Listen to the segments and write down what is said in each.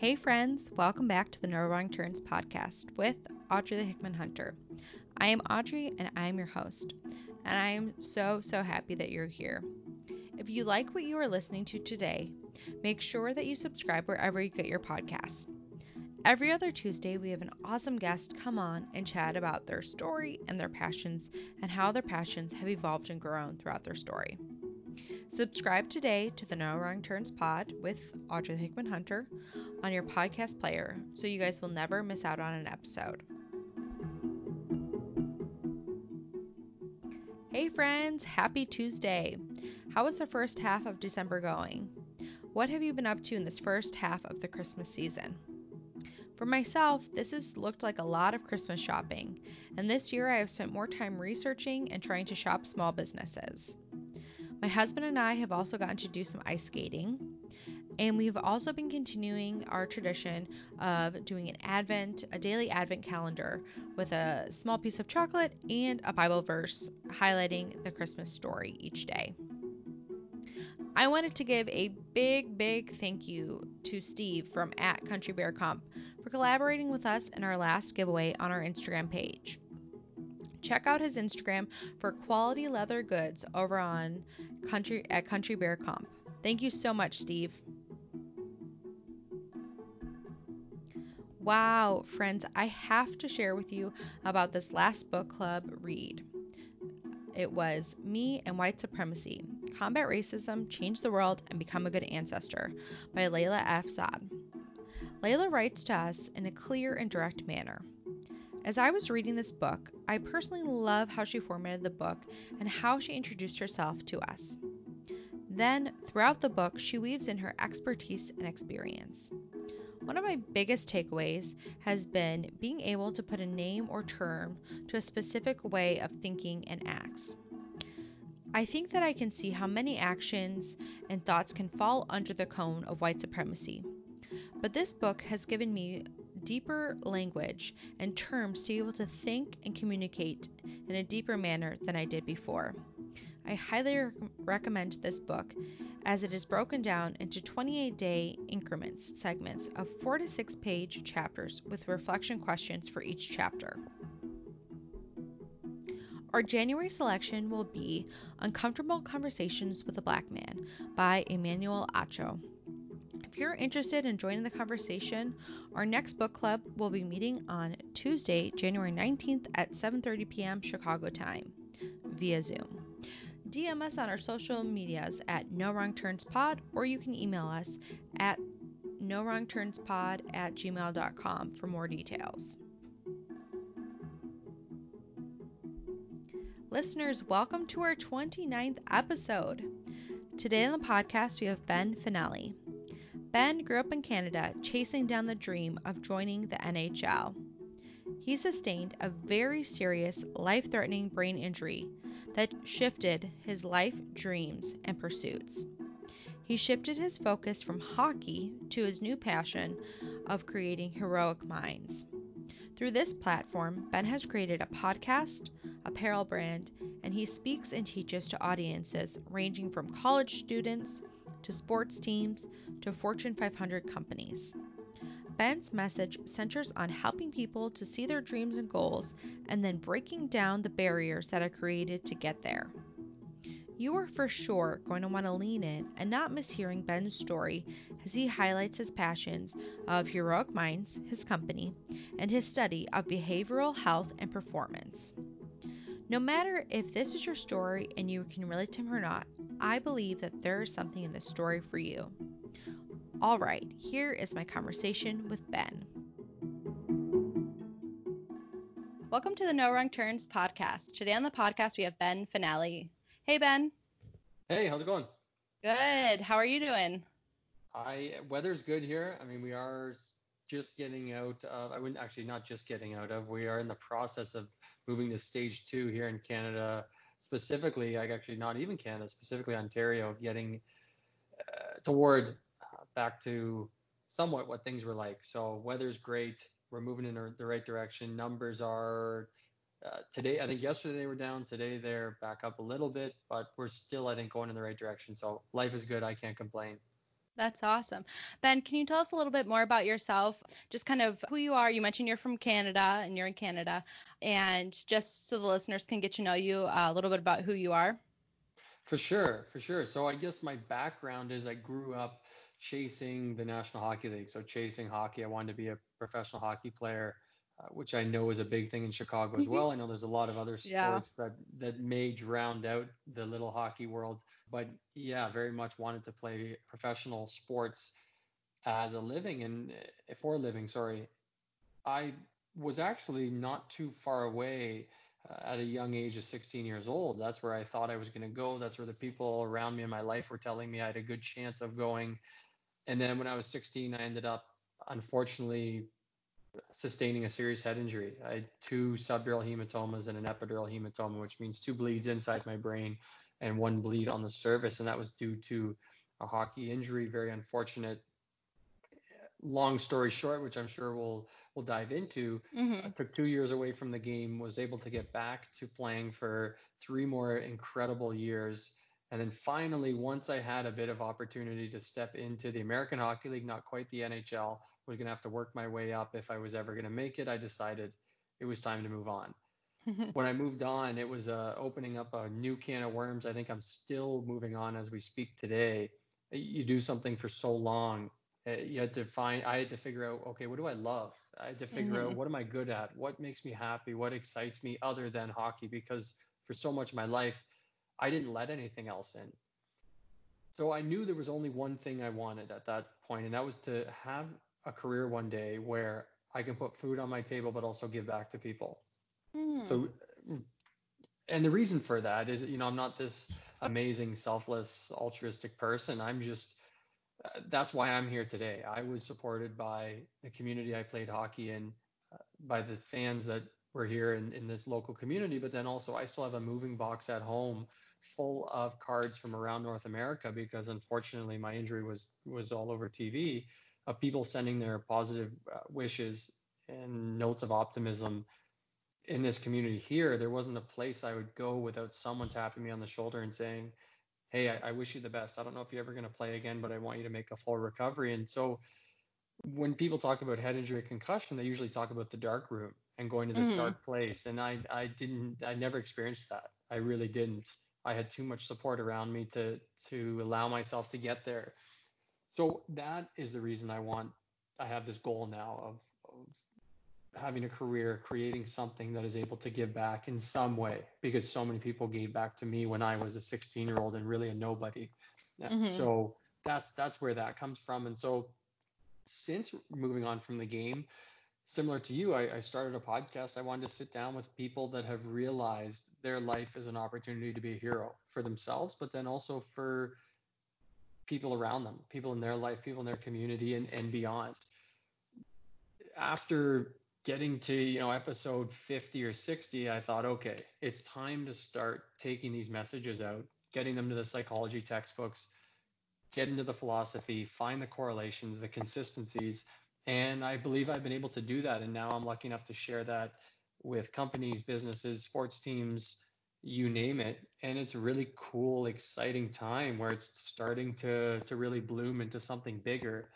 Hey, friends, welcome back to the No Wrong Turns podcast with Audrey the Hickman Hunter. I am Audrey and I am your host, and I am so, so happy that you're here. If you like what you are listening to today, make sure that you subscribe wherever you get your podcasts. Every other Tuesday, we have an awesome guest come on and chat about their story and their passions and how their passions have evolved and grown throughout their story. Subscribe today to the No Wrong Turns pod with Audrey Hickman Hunter on your podcast player so you guys will never miss out on an episode. Hey friends, happy Tuesday. How was the first half of December going? What have you been up to in this first half of the Christmas season? For myself, this has looked like a lot of Christmas shopping, and this year I have spent more time researching and trying to shop small businesses. My husband and I have also gotten to do some ice skating. And we've also been continuing our tradition of doing an Advent, a daily Advent calendar with a small piece of chocolate and a Bible verse highlighting the Christmas story each day. I wanted to give a big, big thank you to Steve from at Country Bear Comp for collaborating with us in our last giveaway on our Instagram page. Check out his Instagram for quality leather goods over on Country at Country Bear Comp. Thank you so much, Steve. Wow, friends, I have to share with you about this last book club read. It was Me and White Supremacy Combat Racism, Change the World, and Become a Good Ancestor by Layla F. Saad. Layla writes to us in a clear and direct manner. As I was reading this book, I personally love how she formatted the book and how she introduced herself to us. Then, throughout the book, she weaves in her expertise and experience. One of my biggest takeaways has been being able to put a name or term to a specific way of thinking and acts. I think that I can see how many actions and thoughts can fall under the cone of white supremacy. But this book has given me deeper language and terms to be able to think and communicate in a deeper manner than I did before. I highly rec- recommend this book as it is broken down into 28 day increments segments of 4 to 6 page chapters with reflection questions for each chapter. Our January selection will be Uncomfortable Conversations with a Black Man by Emmanuel Acho. If you're interested in joining the conversation, our next book club will be meeting on Tuesday, January 19th at 7:30 p.m. Chicago time via Zoom. DM us on our social medias at No Wrong Turns Pod, or you can email us at no wrong turns pod at gmail.com for more details. Listeners, welcome to our 29th episode. Today on the podcast, we have Ben Fanelli. Ben grew up in Canada chasing down the dream of joining the NHL. He sustained a very serious, life threatening brain injury that shifted his life dreams and pursuits. He shifted his focus from hockey to his new passion of creating heroic minds. Through this platform, Ben has created a podcast, apparel brand, and he speaks and teaches to audiences ranging from college students to sports teams to Fortune 500 companies. Ben's message centers on helping people to see their dreams and goals and then breaking down the barriers that are created to get there. You are for sure going to want to lean in and not miss hearing Ben's story as he highlights his passions of Heroic Minds, his company, and his study of behavioral health and performance. No matter if this is your story and you can relate to him or not, I believe that there is something in this story for you. All right, here is my conversation with Ben. Welcome to the No Wrong Turns podcast. Today on the podcast, we have Ben Fanelli. Hey, Ben. Hey, how's it going? Good. How are you doing? I weather's good here. I mean, we are just getting out of. I wouldn't actually not just getting out of. We are in the process of moving to stage two here in Canada, specifically. Like actually, not even Canada, specifically Ontario, getting uh, toward back to somewhat what things were like. So weather's great. We're moving in the right direction. Numbers are uh, today, I think yesterday they were down. Today they're back up a little bit, but we're still, I think, going in the right direction. So life is good. I can't complain. That's awesome. Ben, can you tell us a little bit more about yourself? Just kind of who you are. You mentioned you're from Canada and you're in Canada. And just so the listeners can get to know you, uh, a little bit about who you are. For sure, for sure. So I guess my background is I grew up chasing the National Hockey League. So chasing hockey, I wanted to be a professional hockey player, uh, which I know is a big thing in Chicago as well. I know there's a lot of other sports yeah. that that may drown out the little hockey world, but yeah, very much wanted to play professional sports as a living and uh, for a living. Sorry, I was actually not too far away uh, at a young age of 16 years old. That's where I thought I was going to go. That's where the people around me in my life were telling me I had a good chance of going. And then when I was 16, I ended up unfortunately sustaining a serious head injury. I had two subdural hematomas and an epidural hematoma, which means two bleeds inside my brain and one bleed on the surface. And that was due to a hockey injury. Very unfortunate. Long story short, which I'm sure we'll we'll dive into, mm-hmm. I took two years away from the game, was able to get back to playing for three more incredible years. And then finally, once I had a bit of opportunity to step into the American Hockey League, not quite the NHL, was going to have to work my way up if I was ever going to make it. I decided it was time to move on. when I moved on, it was uh, opening up a new can of worms. I think I'm still moving on as we speak today. You do something for so long, uh, you had to find. I had to figure out, okay, what do I love? I had to figure mm-hmm. out what am I good at? What makes me happy? What excites me other than hockey? Because for so much of my life, I didn't let anything else in. So I knew there was only one thing I wanted at that point, and that was to have a career one day where I can put food on my table, but also give back to people. Mm. So, and the reason for that is, you know, I'm not this amazing, selfless, altruistic person. I'm just, uh, that's why I'm here today. I was supported by the community I played hockey in, uh, by the fans that were here in, in this local community, but then also I still have a moving box at home full of cards from around North America because unfortunately my injury was was all over TV of people sending their positive uh, wishes and notes of optimism in this community here, there wasn't a place I would go without someone tapping me on the shoulder and saying, Hey, I, I wish you the best. I don't know if you're ever going to play again, but I want you to make a full recovery. And so when people talk about head injury concussion, they usually talk about the dark room and going to this mm-hmm. dark place. And I, I didn't, I never experienced that. I really didn't. I had too much support around me to, to allow myself to get there. So that is the reason I want, I have this goal now of, of having a career, creating something that is able to give back in some way, because so many people gave back to me when I was a 16 year old and really a nobody. Mm-hmm. So that's that's where that comes from. And so since moving on from the game, similar to you, I, I, started a podcast. I wanted to sit down with people that have realized their life is an opportunity to be a hero for themselves, but then also for people around them, people in their life, people in their community, and, and beyond. After getting to you know episode 50 or 60 i thought okay it's time to start taking these messages out getting them to the psychology textbooks get into the philosophy find the correlations the consistencies and i believe i've been able to do that. And now i'm lucky enough to share that with companies businesses sports teams you name it. And it's a really cool exciting time where it's starting to to really bloom into something bigger.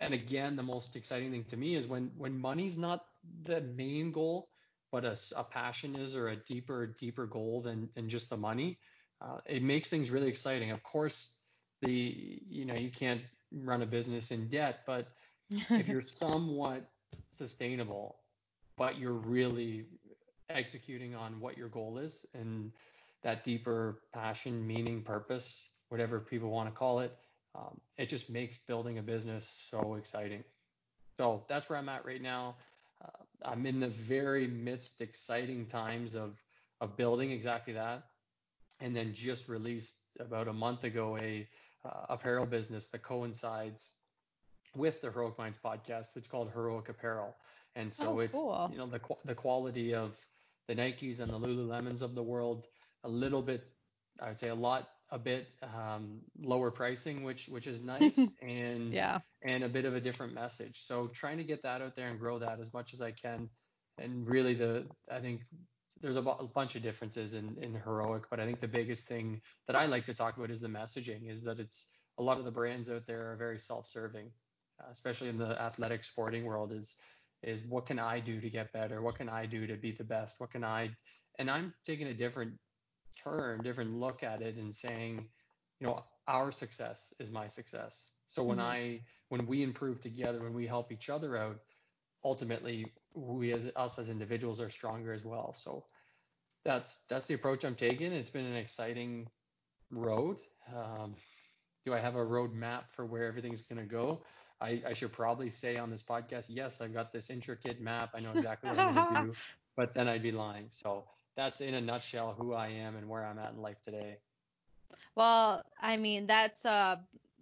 And again the most exciting thing to me is when when money's not the main goal but a, a passion is or a deeper deeper goal than than just the money uh, it makes things really exciting. Of course the you know you can't run a business in debt but if you're somewhat sustainable but you're really executing on what your goal is and that deeper passion, meaning, purpose, whatever people want to call it. Um, it just makes building a business so exciting. So that's where I'm at right now. Uh, I'm in the very midst, exciting times of of building exactly that, and then just released about a month ago a uh, apparel business that coincides with the Heroic Minds podcast. It's called Heroic Apparel, and so oh, it's cool. you know the the quality of the Nikes and the Lululemons of the world a little bit, I would say a lot, a bit um, lower pricing, which which is nice, and yeah, and a bit of a different message. So trying to get that out there and grow that as much as I can, and really the I think there's a, b- a bunch of differences in in heroic, but I think the biggest thing that I like to talk about is the messaging, is that it's a lot of the brands out there are very self-serving, especially in the athletic sporting world. Is is what can I do to get better? What can I do to be the best? What can I? And I'm taking a different turn, different look at it, and saying, you know, our success is my success. So when mm-hmm. I when we improve together, when we help each other out, ultimately we as us as individuals are stronger as well. So that's that's the approach I'm taking. It's been an exciting road. Um, do I have a road map for where everything's going to go? I, I, should probably say on this podcast, yes, I've got this intricate map. I know exactly what I'm going to do, but then I'd be lying. So that's in a nutshell who I am and where I'm at in life today. Well, I mean, that's uh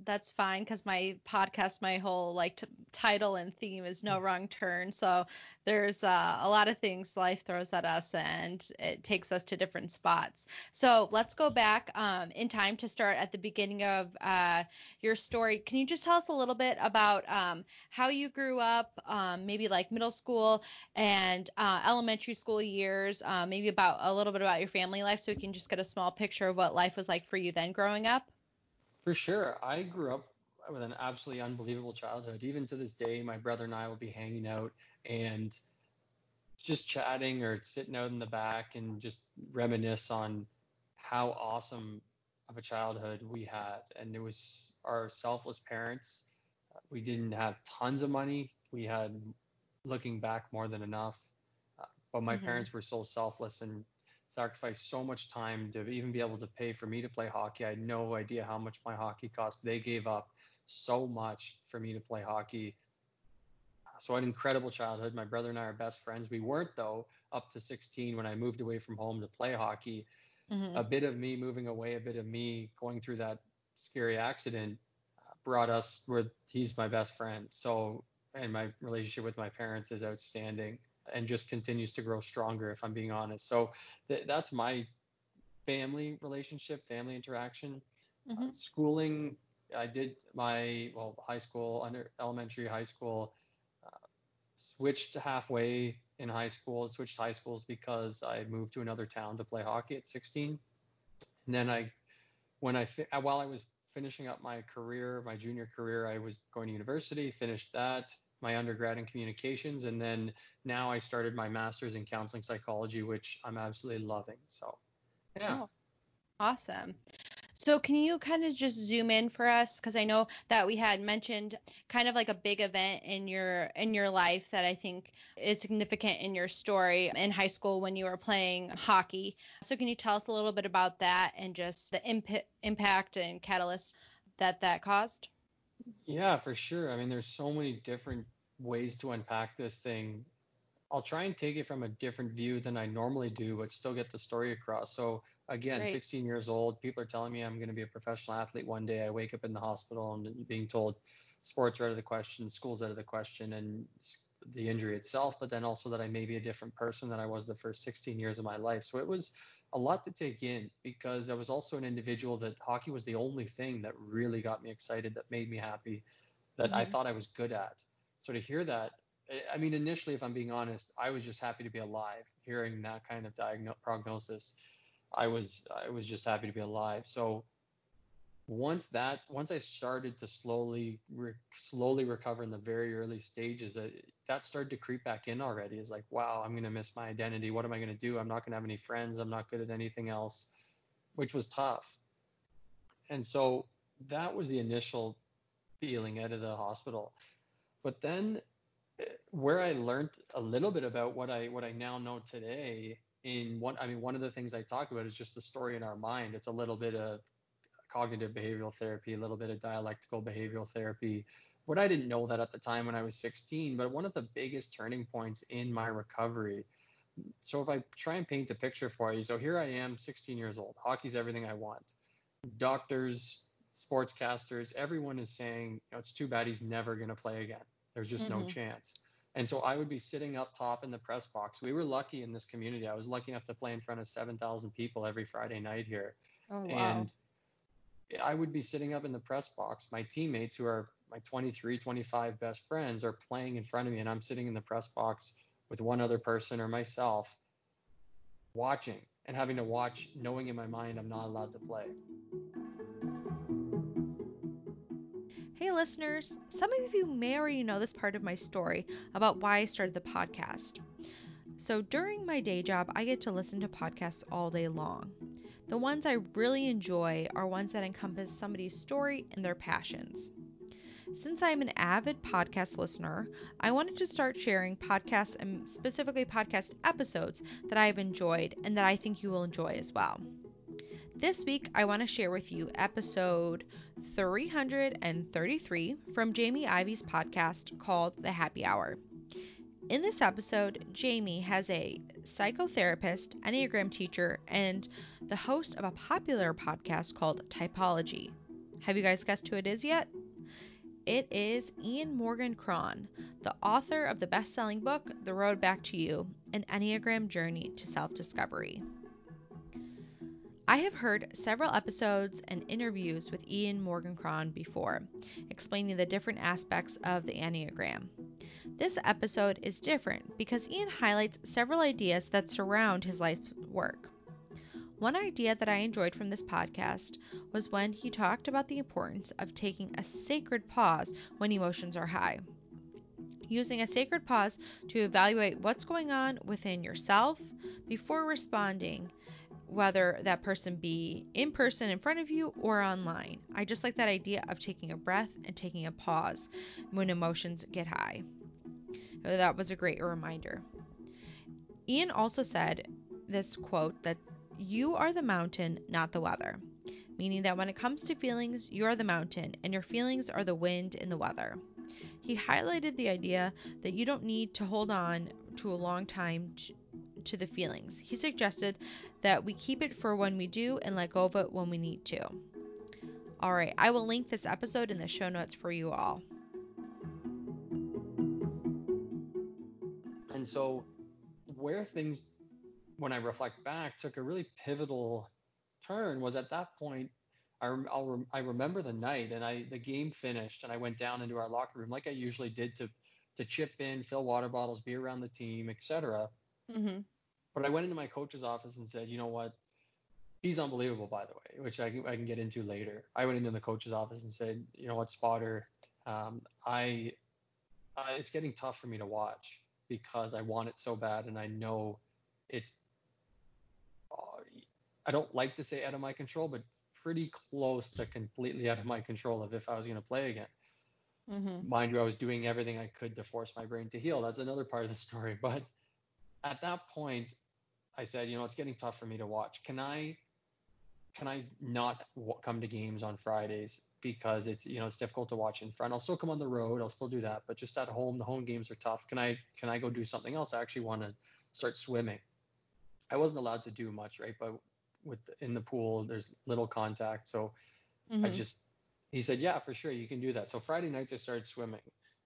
that's fine because my podcast, my whole like t- title and theme is no wrong turn. So there's uh, a lot of things life throws at us and it takes us to different spots. So let's go back um, in time to start at the beginning of uh, your story. Can you just tell us a little bit about um, how you grew up, um, maybe like middle school and uh, elementary school years, uh, maybe about a little bit about your family life so we can just get a small picture of what life was like for you then growing up? For sure. I grew up with an absolutely unbelievable childhood. Even to this day, my brother and I will be hanging out and just chatting or sitting out in the back and just reminisce on how awesome of a childhood we had. And it was our selfless parents. We didn't have tons of money. We had, looking back, more than enough. Uh, but my mm-hmm. parents were so selfless and sacrificed so much time to even be able to pay for me to play hockey. I had no idea how much my hockey cost. They gave up so much for me to play hockey. So an incredible childhood. My brother and I are best friends. We weren't though up to 16 when I moved away from home to play hockey. Mm-hmm. A bit of me moving away, a bit of me going through that scary accident brought us where he's my best friend. So and my relationship with my parents is outstanding and just continues to grow stronger if I'm being honest. So th- that's my family relationship, family interaction. Mm-hmm. Uh, schooling, I did my well high school, under elementary, high school, uh, switched halfway in high school, switched high schools because I moved to another town to play hockey at 16. And then I, when I fi- while I was finishing up my career, my junior career, I was going to university, finished that, my undergrad in communications, and then now I started my master's in counseling psychology, which I'm absolutely loving. So, yeah. Oh, awesome. So can you kind of just zoom in for us because I know that we had mentioned kind of like a big event in your in your life that I think is significant in your story in high school when you were playing hockey. So can you tell us a little bit about that and just the imp- impact and catalyst that that caused? Yeah, for sure. I mean, there's so many different ways to unpack this thing. I'll try and take it from a different view than I normally do, but still get the story across. So again, Great. 16 years old, people are telling me I'm going to be a professional athlete one day. I wake up in the hospital and being told sports are out of the question, school's out of the question, and the injury itself, but then also that I may be a different person than I was the first 16 years of my life. So it was a lot to take in because I was also an individual that hockey was the only thing that really got me excited, that made me happy, that mm-hmm. I thought I was good at. So to hear that, I mean, initially, if I'm being honest, I was just happy to be alive. Hearing that kind of diagno- prognosis, I was I was just happy to be alive. So once that once I started to slowly re- slowly recover in the very early stages, uh, that started to creep back in already. Is like, wow, I'm gonna miss my identity. What am I gonna do? I'm not gonna have any friends. I'm not good at anything else, which was tough. And so that was the initial feeling out of the hospital. But then eh, where I learned a little bit about what I what I now know today in one I mean one of the things I talk about is just the story in our mind. It's a little bit of cognitive behavioral therapy, a little bit of dialectical behavioral therapy. What I didn't know that at the time when I was 16, but one of the biggest turning points in my recovery. So if I try and paint a picture for you, so here I am, 16 years old. Hockey's everything I want. Doctors, sportscasters, everyone is saying, you know, it's too bad he's never going to play again. There's just mm-hmm. no chance. And so I would be sitting up top in the press box. We were lucky in this community. I was lucky enough to play in front of 7,000 people every Friday night here. Oh, wow. And I would be sitting up in the press box. My teammates, who are my 23, 25 best friends, are playing in front of me, and I'm sitting in the press box with one other person or myself watching and having to watch, knowing in my mind I'm not allowed to play. Hey, listeners, some of you may already know this part of my story about why I started the podcast. So, during my day job, I get to listen to podcasts all day long. The ones I really enjoy are ones that encompass somebody's story and their passions. Since I'm an avid podcast listener, I wanted to start sharing podcasts and specifically podcast episodes that I've enjoyed and that I think you will enjoy as well. This week, I want to share with you episode 333 from Jamie Ivey's podcast called The Happy Hour. In this episode, Jamie has a psychotherapist, Enneagram teacher, and the host of a popular podcast called Typology. Have you guys guessed who it is yet? It is Ian Morgan Cron, the author of the best selling book, The Road Back to You An Enneagram Journey to Self Discovery. I have heard several episodes and interviews with Ian Morgan Cron before, explaining the different aspects of the Enneagram. This episode is different because Ian highlights several ideas that surround his life's work. One idea that I enjoyed from this podcast was when he talked about the importance of taking a sacred pause when emotions are high. Using a sacred pause to evaluate what's going on within yourself before responding whether that person be in person in front of you or online. I just like that idea of taking a breath and taking a pause when emotions get high. Uh, that was a great reminder. Ian also said this quote that you are the mountain, not the weather, meaning that when it comes to feelings, you are the mountain and your feelings are the wind and the weather. He highlighted the idea that you don't need to hold on to a long time to the feelings. He suggested that we keep it for when we do and let go of it when we need to. All right, I will link this episode in the show notes for you all. So, where things, when I reflect back, took a really pivotal turn was at that point. I, I'll, I remember the night and I the game finished and I went down into our locker room like I usually did to to chip in, fill water bottles, be around the team, etc. Mm-hmm. But I went into my coach's office and said, you know what? He's unbelievable, by the way, which I can, I can get into later. I went into the coach's office and said, you know what, Spotter, um, I, I, it's getting tough for me to watch because I want it so bad, and I know it's. Uh, I don't like to say out of my control, but pretty close to completely out of my control of if I was going to play again. Mm-hmm. Mind you, I was doing everything I could to force my brain to heal. That's another part of the story. But at that point, I said, you know, it's getting tough for me to watch. Can I can I not w- come to games on Fridays because it's you know it's difficult to watch in front. I'll still come on the road. I'll still do that, but just at home, the home games are tough. Can I can I go do something else? I actually want to start swimming. I wasn't allowed to do much, right? But with the, in the pool, there's little contact, so mm-hmm. I just he said, yeah, for sure, you can do that. So Friday nights I started swimming,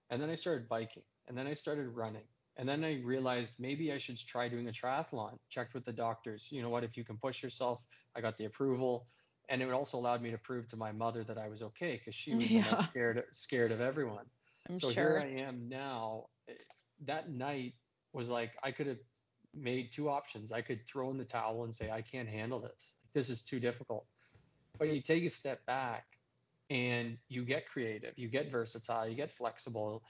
and then I started biking, and then I started running, and then I realized maybe I should try doing a triathlon. Checked with the doctors. You know what? If you can push yourself, I got the approval. And it also allowed me to prove to my mother that I was okay because she was yeah. scared scared of everyone. I'm so sure. here I am now. Eh, that night was like I could have made two options. I could throw in the towel and say I can't handle this. This is too difficult. But you take a step back and you get creative, you get versatile, you get flexible,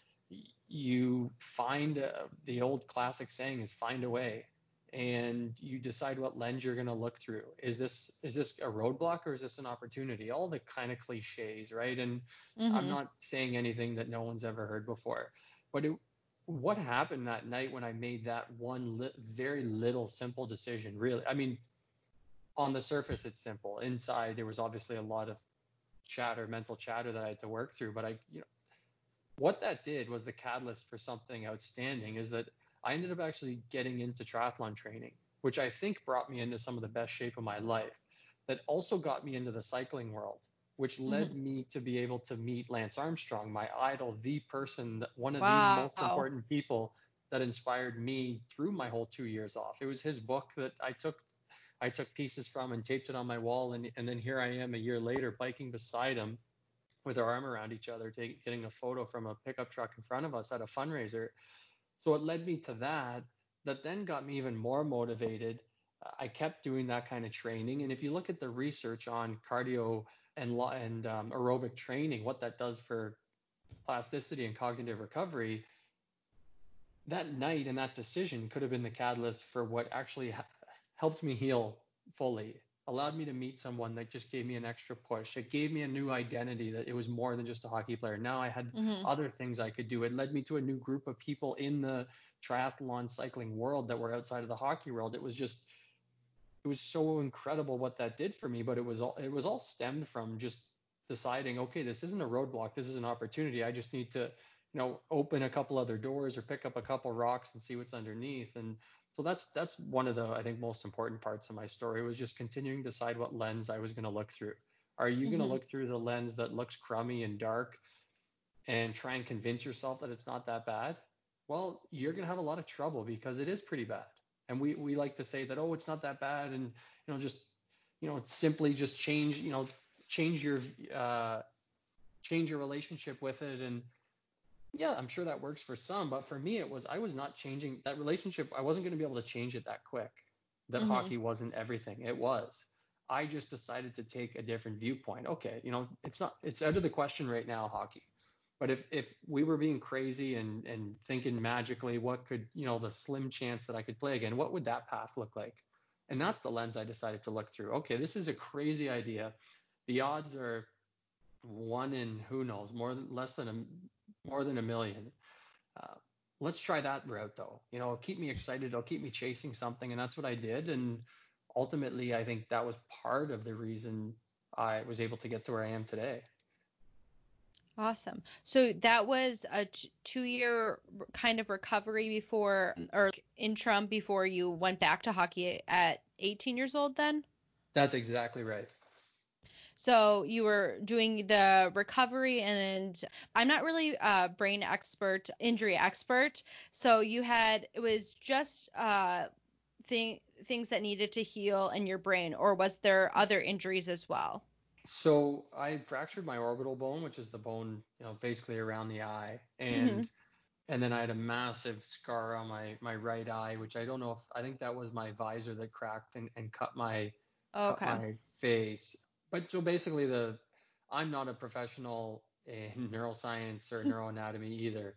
you find uh, the old classic saying is find a way and you decide what lens you're going to look through. Is this is this a roadblock or is this an opportunity? All the kind of cliches right? And mm-hmm. i'm not saying anything that no one's ever heard before. But it, what happened that night when i made that one li- very little simple decision really? I mean on the surface it's simple. Inside there was obviously a lot of chatter mental chatter that i had to work through but i you know what that did was the catalyst for something outstanding is that I ended up actually getting into triathlon training, which I think brought me into some of the best shape of my life. That also got me into the cycling world, which led mm-hmm. me to be able to meet Lance Armstrong, my idol, the person, one of wow. the most important people that inspired me through my whole two years off. It was his book that I took I took pieces from and taped it on my wall, and, and then here I am a year later biking beside him with our arm around each other, take, getting a photo from a pickup truck in front of us at a fundraiser. So it led me to that. That then got me even more motivated. I kept doing that kind of training. And if you look at the research on cardio and and um, aerobic training, what that does for plasticity and cognitive recovery, that night and that decision could have been the catalyst for what actually ha- helped me heal fully allowed me to meet someone that just gave me an extra push. It gave me a new identity that it was more than just a hockey player. Now I had mm-hmm. other things I could do. It led me to a new group of people in the triathlon cycling world that were outside of the hockey world. It was just it was so incredible what that did for me, but it was all it was all stemmed from just deciding, okay, this isn't a roadblock, this is an opportunity. I just need to, you know, open a couple other doors or pick up a couple rocks and see what's underneath. And so that's that's one of the I think most important parts of my story was just continuing to decide what lens I was going to look through. Are you mm-hmm. going to look through the lens that looks crummy and dark and try and convince yourself that it's not that bad? Well, you're going to have a lot of trouble because it is pretty bad. And we we like to say that oh, it's not that bad and you know just you know simply just change, you know, change your uh change your relationship with it and yeah, I'm sure that works for some, but for me, it was I was not changing that relationship. I wasn't going to be able to change it that quick. That mm-hmm. hockey wasn't everything. It was. I just decided to take a different viewpoint. Okay, you know, it's not it's out of the question right now, hockey. But if if we were being crazy and and thinking magically, what could you know the slim chance that I could play again? What would that path look like? And that's the lens I decided to look through. Okay, this is a crazy idea. The odds are one in who knows more than less than a more than a million. Uh, let's try that route though. You know, it'll keep me excited. It'll keep me chasing something, and that's what I did. And ultimately, I think that was part of the reason I was able to get to where I am today. Awesome. So that was a two year kind of recovery before, or interim before you went back to hockey at 18 years old then? That's exactly right. So you were doing the recovery, and I'm not really a brain expert, injury expert. So you had it was just uh, thing, things that needed to heal in your brain, or was there other injuries as well? So I fractured my orbital bone, which is the bone, you know, basically around the eye, and mm-hmm. and then I had a massive scar on my my right eye, which I don't know if I think that was my visor that cracked and, and cut my okay. cut my face but so basically the I'm not a professional in neuroscience or neuroanatomy either.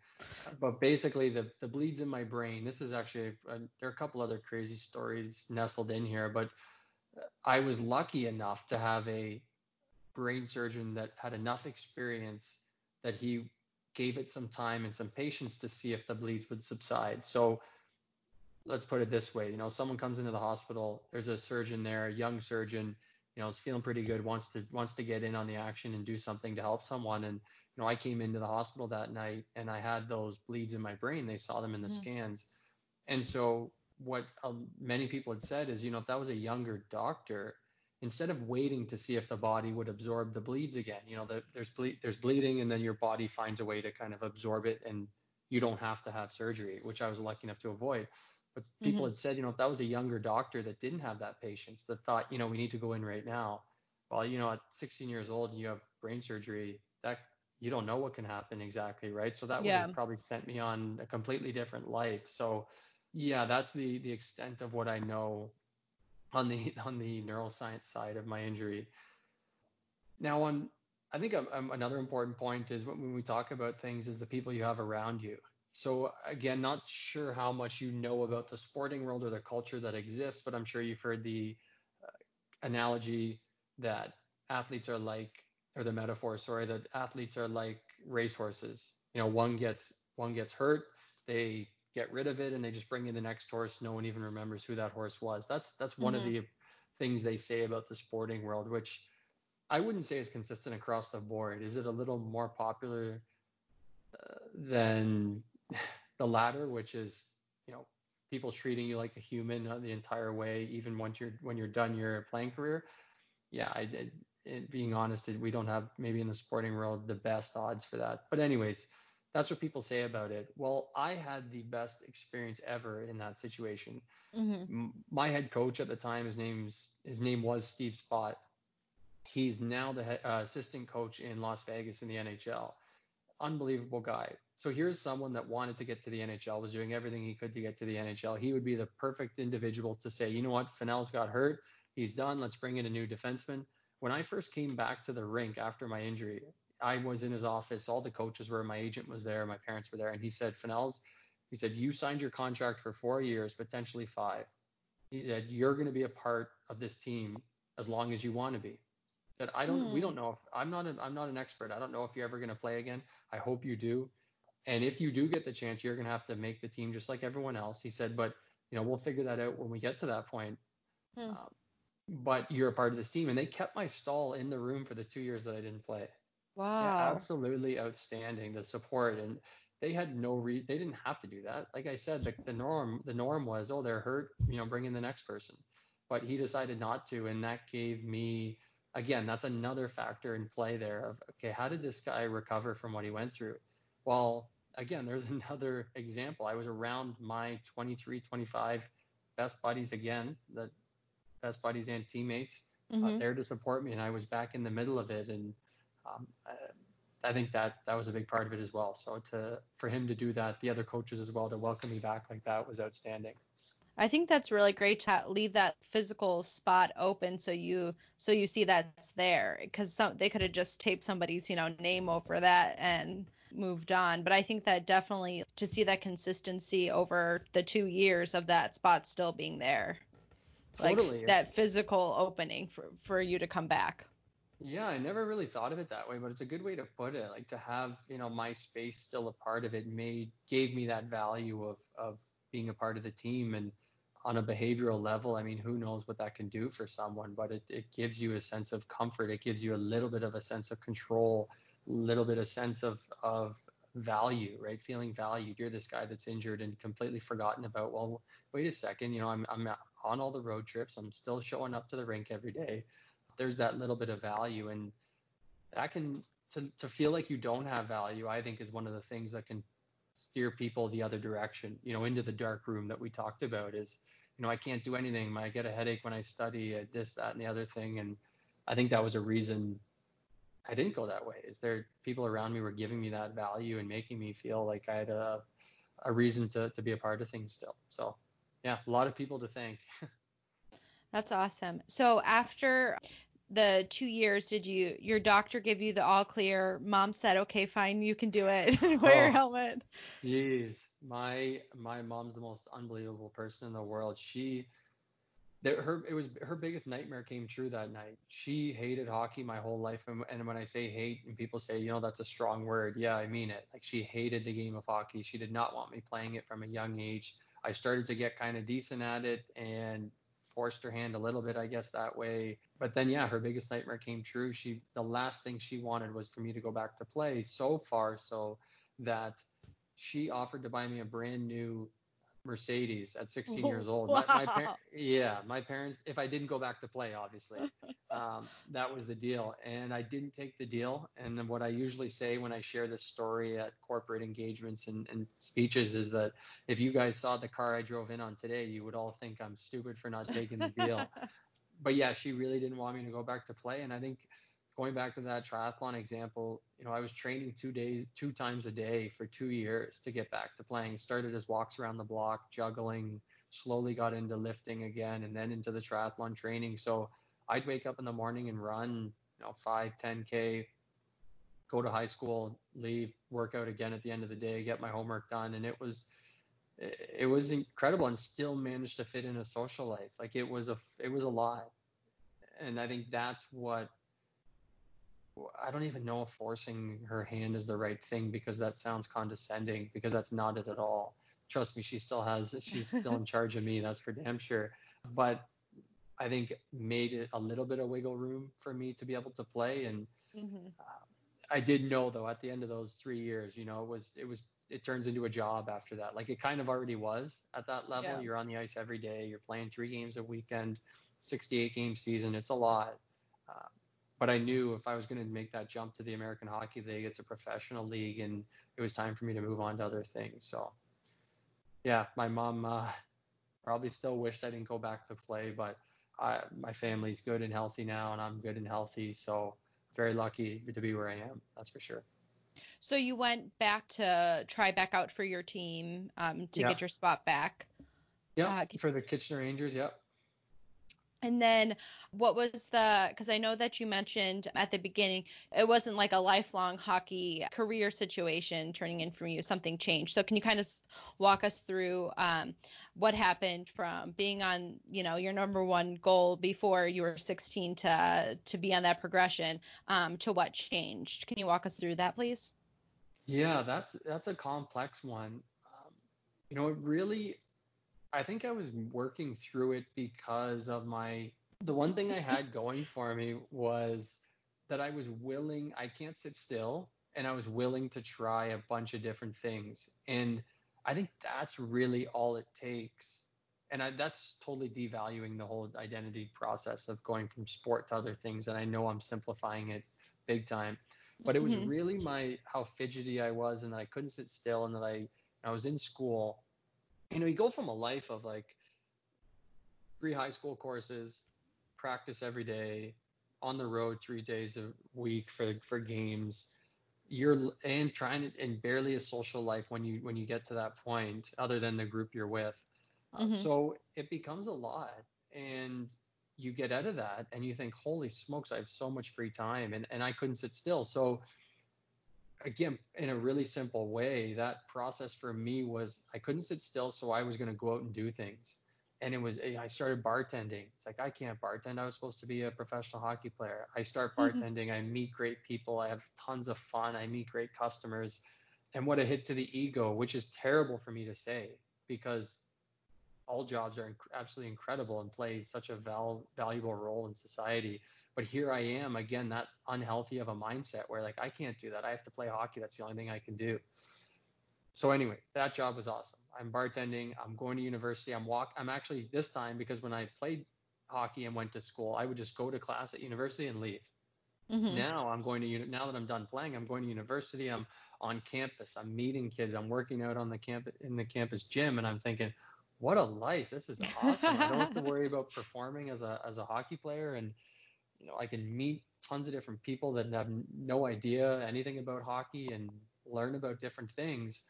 But basically, the, the bleeds in my brain. This is actually a, there are a couple other crazy stories nestled in here, but I was lucky enough to have a brain surgeon that had enough experience that he gave it some time and some patience to see if the bleeds would subside. So let's put it this way, you know, someone comes into the hospital, there's a surgeon there, a young surgeon you know, is feeling pretty good, wants to wants to get in on the action and do something to help someone. And you know, I came into the hospital that night and I had those bleeds in my brain. They saw them in the mm. scans, and so what um, many people had said is, you know, if that was a younger doctor, instead of waiting to see if the body would absorb the bleeds again, you know, the, there's ble- there's bleeding and then your body finds a way to kind of absorb it and you don't have to have surgery, which I was lucky enough to avoid. But people mm-hmm. had said, you know, if that was a younger doctor that didn't have that patience, that thought, you know, we need to go in right now. Well, you know, at 16 years old and you have brain surgery, that you don't know what can happen exactly, right? So that yeah. would have probably sent me on a completely different life. So yeah, that's the the extent of what I know on the on the neuroscience side of my injury. Now on I think um, um, another important point is when we talk about things is the people you have around you. So again, not sure how much you know about the sporting world or the culture that exists, but I'm sure you've heard the uh, analogy that athletes are like, or the metaphor, sorry, that athletes are like racehorses. You know, one gets one gets hurt, they get rid of it, and they just bring in the next horse. No one even remembers who that horse was. That's that's one mm-hmm. of the things they say about the sporting world, which I wouldn't say is consistent across the board. Is it a little more popular uh, than the latter, which is you know people treating you like a human uh, the entire way, even once you're when you're done your playing career. Yeah, I did. It, being honest, we don't have maybe in the sporting world the best odds for that. But anyways, that's what people say about it. Well, I had the best experience ever in that situation. Mm-hmm. My head coach at the time, his name's his name was Steve Spott. He's now the uh, assistant coach in Las Vegas in the NHL. Unbelievable guy. So here's someone that wanted to get to the NHL, was doing everything he could to get to the NHL. He would be the perfect individual to say, you know what, Fennell's got hurt. He's done. Let's bring in a new defenseman. when I first came back to the rink after my injury, I was in his office. All the coaches were. My agent was there. My parents were there, and he said, "Fennells," he said, "you signed your contract for four years, potentially five. He said you're going to be a part of this team as long as you want to be." That I don't. Mm. We don't know if I'm not. A, I'm not an expert. I don't know if you're ever going to play again. I hope you do. And if you do get the chance, you're going to have to make the team just like everyone else. He said, but you know, we'll figure that out when we get to that point. Hmm. Um, but you're a part of this team, and they kept my stall in the room for the two years that I didn't play. Wow. Yeah, absolutely outstanding the support, and they had no re they didn't have to do that. Like I said, the, the norm the norm was, oh, they're hurt, you know, bring in the next person. But he decided not to, and that gave me again, that's another factor in play there of okay, how did this guy recover from what he went through? Well, again, there's another example. I was around my 23, 25 best buddies again, the best buddies and teammates uh, mm-hmm. uh, there to support me, and I was back in the middle of it, and um, I, I, think that that was a big part of it as well. So to for him to do that, the other coaches as well to welcome me back like that was outstanding. I think that's really great to leave that physical spot open so you so you see that's there because some they could have just taped somebody's you know name over that and moved on. But I think that definitely to see that consistency over the two years of that spot still being there. Totally. Like that physical opening for, for you to come back. Yeah, I never really thought of it that way, but it's a good way to put it. Like to have, you know, my space still a part of it made gave me that value of of being a part of the team and on a behavioral level, I mean, who knows what that can do for someone, but it, it gives you a sense of comfort. It gives you a little bit of a sense of control little bit of sense of of value, right? Feeling valued. You're this guy that's injured and completely forgotten about. Well, wait a second. You know, I'm I'm on all the road trips. I'm still showing up to the rink every day. There's that little bit of value, and that can to to feel like you don't have value. I think is one of the things that can steer people the other direction. You know, into the dark room that we talked about. Is you know, I can't do anything. I get a headache when I study. This, that, and the other thing. And I think that was a reason I didn't go that way. Is there people around me were giving me that value and making me feel like I had a, a reason to, to be a part of things still. So yeah, a lot of people to thank. That's awesome. So after the two years, did you your doctor give you the all clear? Mom said, okay, fine, you can do it. Wear oh, your helmet. Jeez, my my mom's the most unbelievable person in the world. She her it was her biggest nightmare came true that night. She hated hockey my whole life, and, and when I say hate, and people say, you know, that's a strong word. Yeah, I mean it. Like she hated the game of hockey. She did not want me playing it from a young age. I started to get kind of decent at it and forced her hand a little bit, I guess that way. But then yeah, her biggest nightmare came true. She the last thing she wanted was for me to go back to play. So far, so that she offered to buy me a brand new Mercedes at 16 years old. Wow. My, my par- yeah, my parents, if I didn't go back to play, obviously, um, that was the deal. And I didn't take the deal. And then what I usually say when I share this story at corporate engagements and, and speeches is that if you guys saw the car I drove in on today, you would all think I'm stupid for not taking the deal. but yeah, she really didn't want me to go back to play. And I think going back to that triathlon example, you know, I was training two days, two times a day for two years to get back to playing. Started as walks around the block, juggling, slowly got into lifting again, and then into the triathlon training. So I'd wake up in the morning and run, you know, five, 10K, go to high school, leave, work out again at the end of the day, get my homework done. And it was, it was incredible and still managed to fit in a social life. Like it was a, it was a lot. And I think that's what I don't even know if forcing her hand is the right thing because that sounds condescending because that's not it at all. Trust me, she still has she's still in charge of me, that's for damn sure. But I think made it a little bit of wiggle room for me to be able to play and mm-hmm. uh, I did know though at the end of those 3 years, you know, it was it was it turns into a job after that. Like it kind of already was at that level. Yeah. You're on the ice every day, you're playing 3 games a weekend, 68 game season, it's a lot. Uh, but I knew if I was going to make that jump to the American Hockey League, it's a professional league, and it was time for me to move on to other things. So, yeah, my mom uh, probably still wished I didn't go back to play, but I, my family's good and healthy now, and I'm good and healthy. So, very lucky to be where I am. That's for sure. So you went back to try back out for your team um, to get your spot back. Yeah, uh, for the Kitchener Rangers. Yep. And then what was the, because I know that you mentioned at the beginning, it wasn't like a lifelong hockey career situation turning in for you, something changed. So can you kind of walk us through um, what happened from being on, you know, your number one goal before you were 16 to, to be on that progression um, to what changed? Can you walk us through that, please? Yeah, that's, that's a complex one. Um, you know, it really, I think I was working through it because of my the one thing I had going for me was that I was willing, I can't sit still, and I was willing to try a bunch of different things. And I think that's really all it takes. And I, that's totally devaluing the whole identity process of going from sport to other things. And I know I'm simplifying it big time, but it was mm-hmm. really my how fidgety I was and that I couldn't sit still and that I I was in school you know, you go from a life of like three high school courses, practice every day, on the road three days a week for for games. You're and trying to and barely a social life when you when you get to that point, other than the group you're with. Uh, mm-hmm. So it becomes a lot, and you get out of that, and you think, holy smokes, I have so much free time, and and I couldn't sit still. So again, in a really simple way, that process for me was I couldn't sit still, so I was going to go out and do things. And it was I started bartending. It's like I can't bartend. I was supposed to be a professional hockey player. I start mm-hmm. bartending. Mm-hmm. I meet great people. I have tons of fun. I meet great customers. And what a hit to the ego, which is terrible for me to say because all jobs are inc- absolutely incredible and play such a val- valuable role in society. But here I am again, that unhealthy of a mindset where like I can't do that. I have to play hockey. That's the only thing I can do. So anyway, that job was awesome. I'm bartending. I'm going to university. I'm walk. I'm actually this time because when I played hockey and went to school, I would just go to class at university and leave. Mm-hmm. Now I'm going to now that I'm done playing, I'm going to university. I'm on campus. I'm meeting kids. I'm working out on the campus in the campus gym, and I'm thinking, what a life. This is awesome. I don't have to worry about performing as a as a hockey player and you know, I can meet tons of different people that have no idea anything about hockey and learn about different things.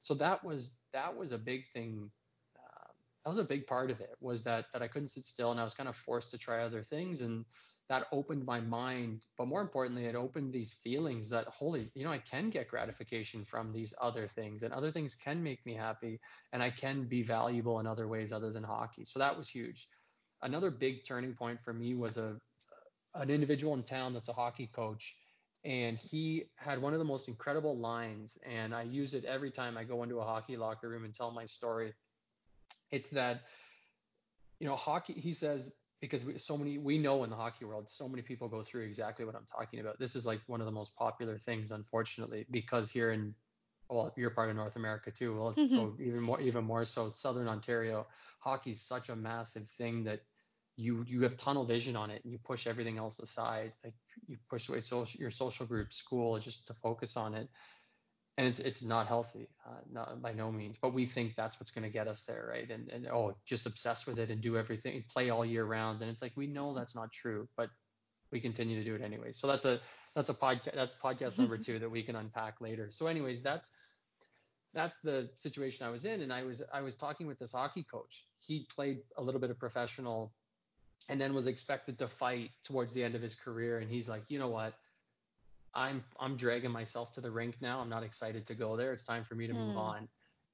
So that was that was a big thing. That was a big part of it was that that I couldn't sit still and I was kind of forced to try other things and that opened my mind. But more importantly it opened these feelings that holy you know i can get gratification from these other things and other things can make me happy and i can be valuable in other ways other than hockey. So that was huge. Another big turning point for me was a an individual in town that's a hockey coach and he had one of the most incredible lines and i use it every time i go into a hockey locker room and tell my story it's that you know hockey he says because we, so many we know in the hockey world so many people go through exactly what i'm talking about. This is like one of the most popular things unfortunately because here in well you're part of north america too well mm-hmm. even more even more so southern ontario hockey is such a massive thing that you you have tunnel vision on it and you push everything else aside. Like you push away social, your social group school just to focus on it and it's it's not healthy, uh, not by no means. But we think that's what's going to get us there, right? And and oh, just obsess with it and do everything, play all year round. And it's like we know that's not true, but we continue to do it anyway. So that's a that's a podcast that's podcast number two that we can unpack later. So anyways, that's that's the situation I was in, and I was I was talking with this hockey coach. He played a little bit of professional, and then was expected to fight towards the end of his career. And he's like, you know what? I'm I'm dragging myself to the rink now. I'm not excited to go there. It's time for me to move hmm. on.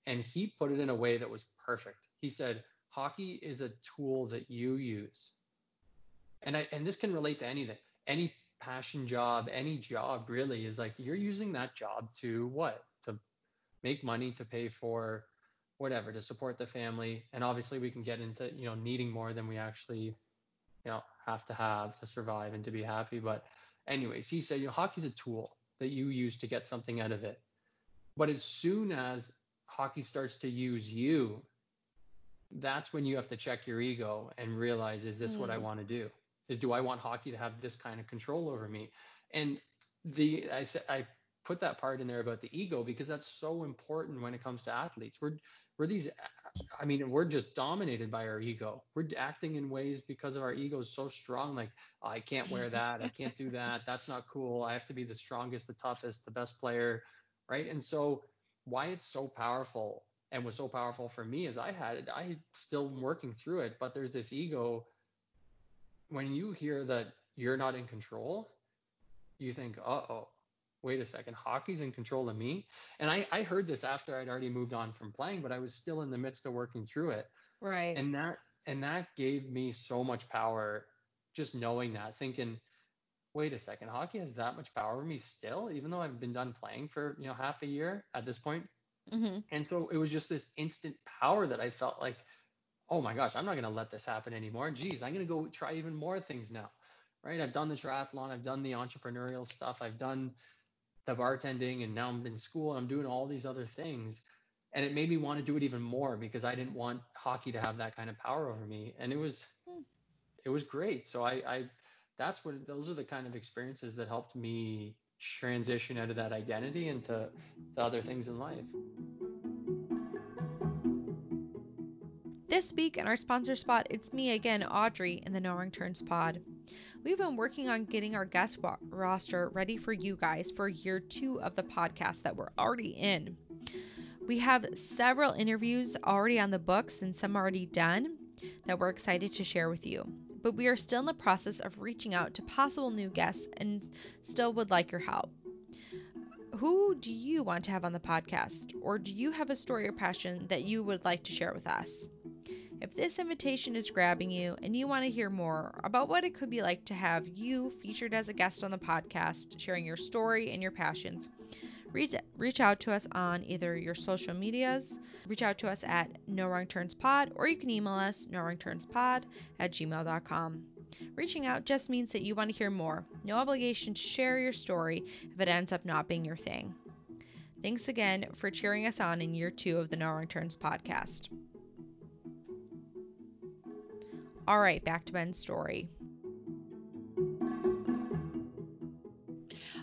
And he put it in a way that was perfect. He said, hockey is a tool that you use. And I and this can relate to anything. Any passion job, any job really is like you're using that job to what? To make money to pay for whatever, to support the family. And obviously we can get into, you know, needing more than we actually, you know, have to have to survive and to be happy. But anyways, he said, you know, hockey's a tool that you use to get something out of it. But as soon as hockey starts to use you, that's when you have to check your ego and realize, is this mm. what I hmm. want to do? Is do I want hockey to have this kind of control over me? And the I said I put that part in there about the ego because that's so important when it comes to athletes. We're we're these I mean, we're just dominated by our ego. We're acting in ways because of our ego is so strong. Like, I can't wear that. I can't do that. That's not cool. I have to be the strongest, the toughest, the best player, right? And so, why it's so powerful and was so powerful for me is I had it. I still working through it, but there's this ego when you hear that you're not in control, you think, uh oh, wait a second, hockey's in control of me. And I, I heard this after I'd already moved on from playing, but I was still in the midst of working through it. Right. And that and that gave me so much power just knowing that, thinking, wait a second, hockey has that much power over me still, even though I've been done playing for, you know, half a year at this point. Mm-hmm. And so it was just this instant power that I felt like, oh my gosh, I'm not going to let this happen anymore. Geez, I'm going to go try even more things now. Right. I've done the triathlon, I've done the entrepreneurial stuff, I've done the bartending, and now I'm in school and I'm doing all these other things. And it made me want to do it even more because I didn't want hockey to have that kind of power over me. And it was, hmm. it was great. So I, I, that's what, those are the kind of experiences that helped me transition out of that identity into the other things in life. This week in our sponsor spot, it's me again, Audrey, in the No Wrong Turns pod. We've been working on getting our guest roster ready for you guys for year two of the podcast that we're already in. We have several interviews already on the books and some already done that we're excited to share with you. But we are still in the process of reaching out to possible new guests and still would like your help. Who do you want to have on the podcast? Or do you have a story or passion that you would like to share with us? If this invitation is grabbing you and you want to hear more about what it could be like to have you featured as a guest on the podcast, sharing your story and your passions, reach, reach out to us on either your social medias, reach out to us at No Wrong Turns Pod, or you can email us no wrong turns pod at gmail.com. Reaching out just means that you want to hear more. No obligation to share your story if it ends up not being your thing. Thanks again for cheering us on in year two of the No Wrong Turns podcast. All right, back to Ben's story.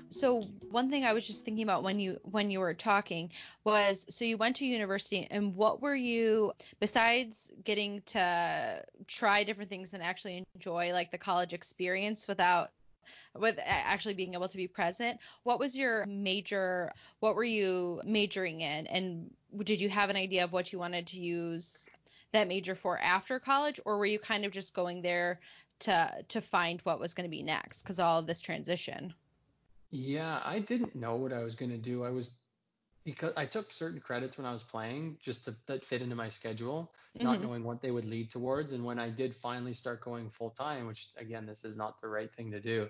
So one thing I was just thinking about when you when you were talking was so you went to university and what were you besides getting to try different things and actually enjoy like the college experience without with actually being able to be present what was your major what were you majoring in and did you have an idea of what you wanted to use that major for after college, or were you kind of just going there to to find what was going to be next because all of this transition? Yeah, I didn't know what I was going to do. I was because I took certain credits when I was playing just to that fit into my schedule, mm-hmm. not knowing what they would lead towards. And when I did finally start going full time, which again, this is not the right thing to do,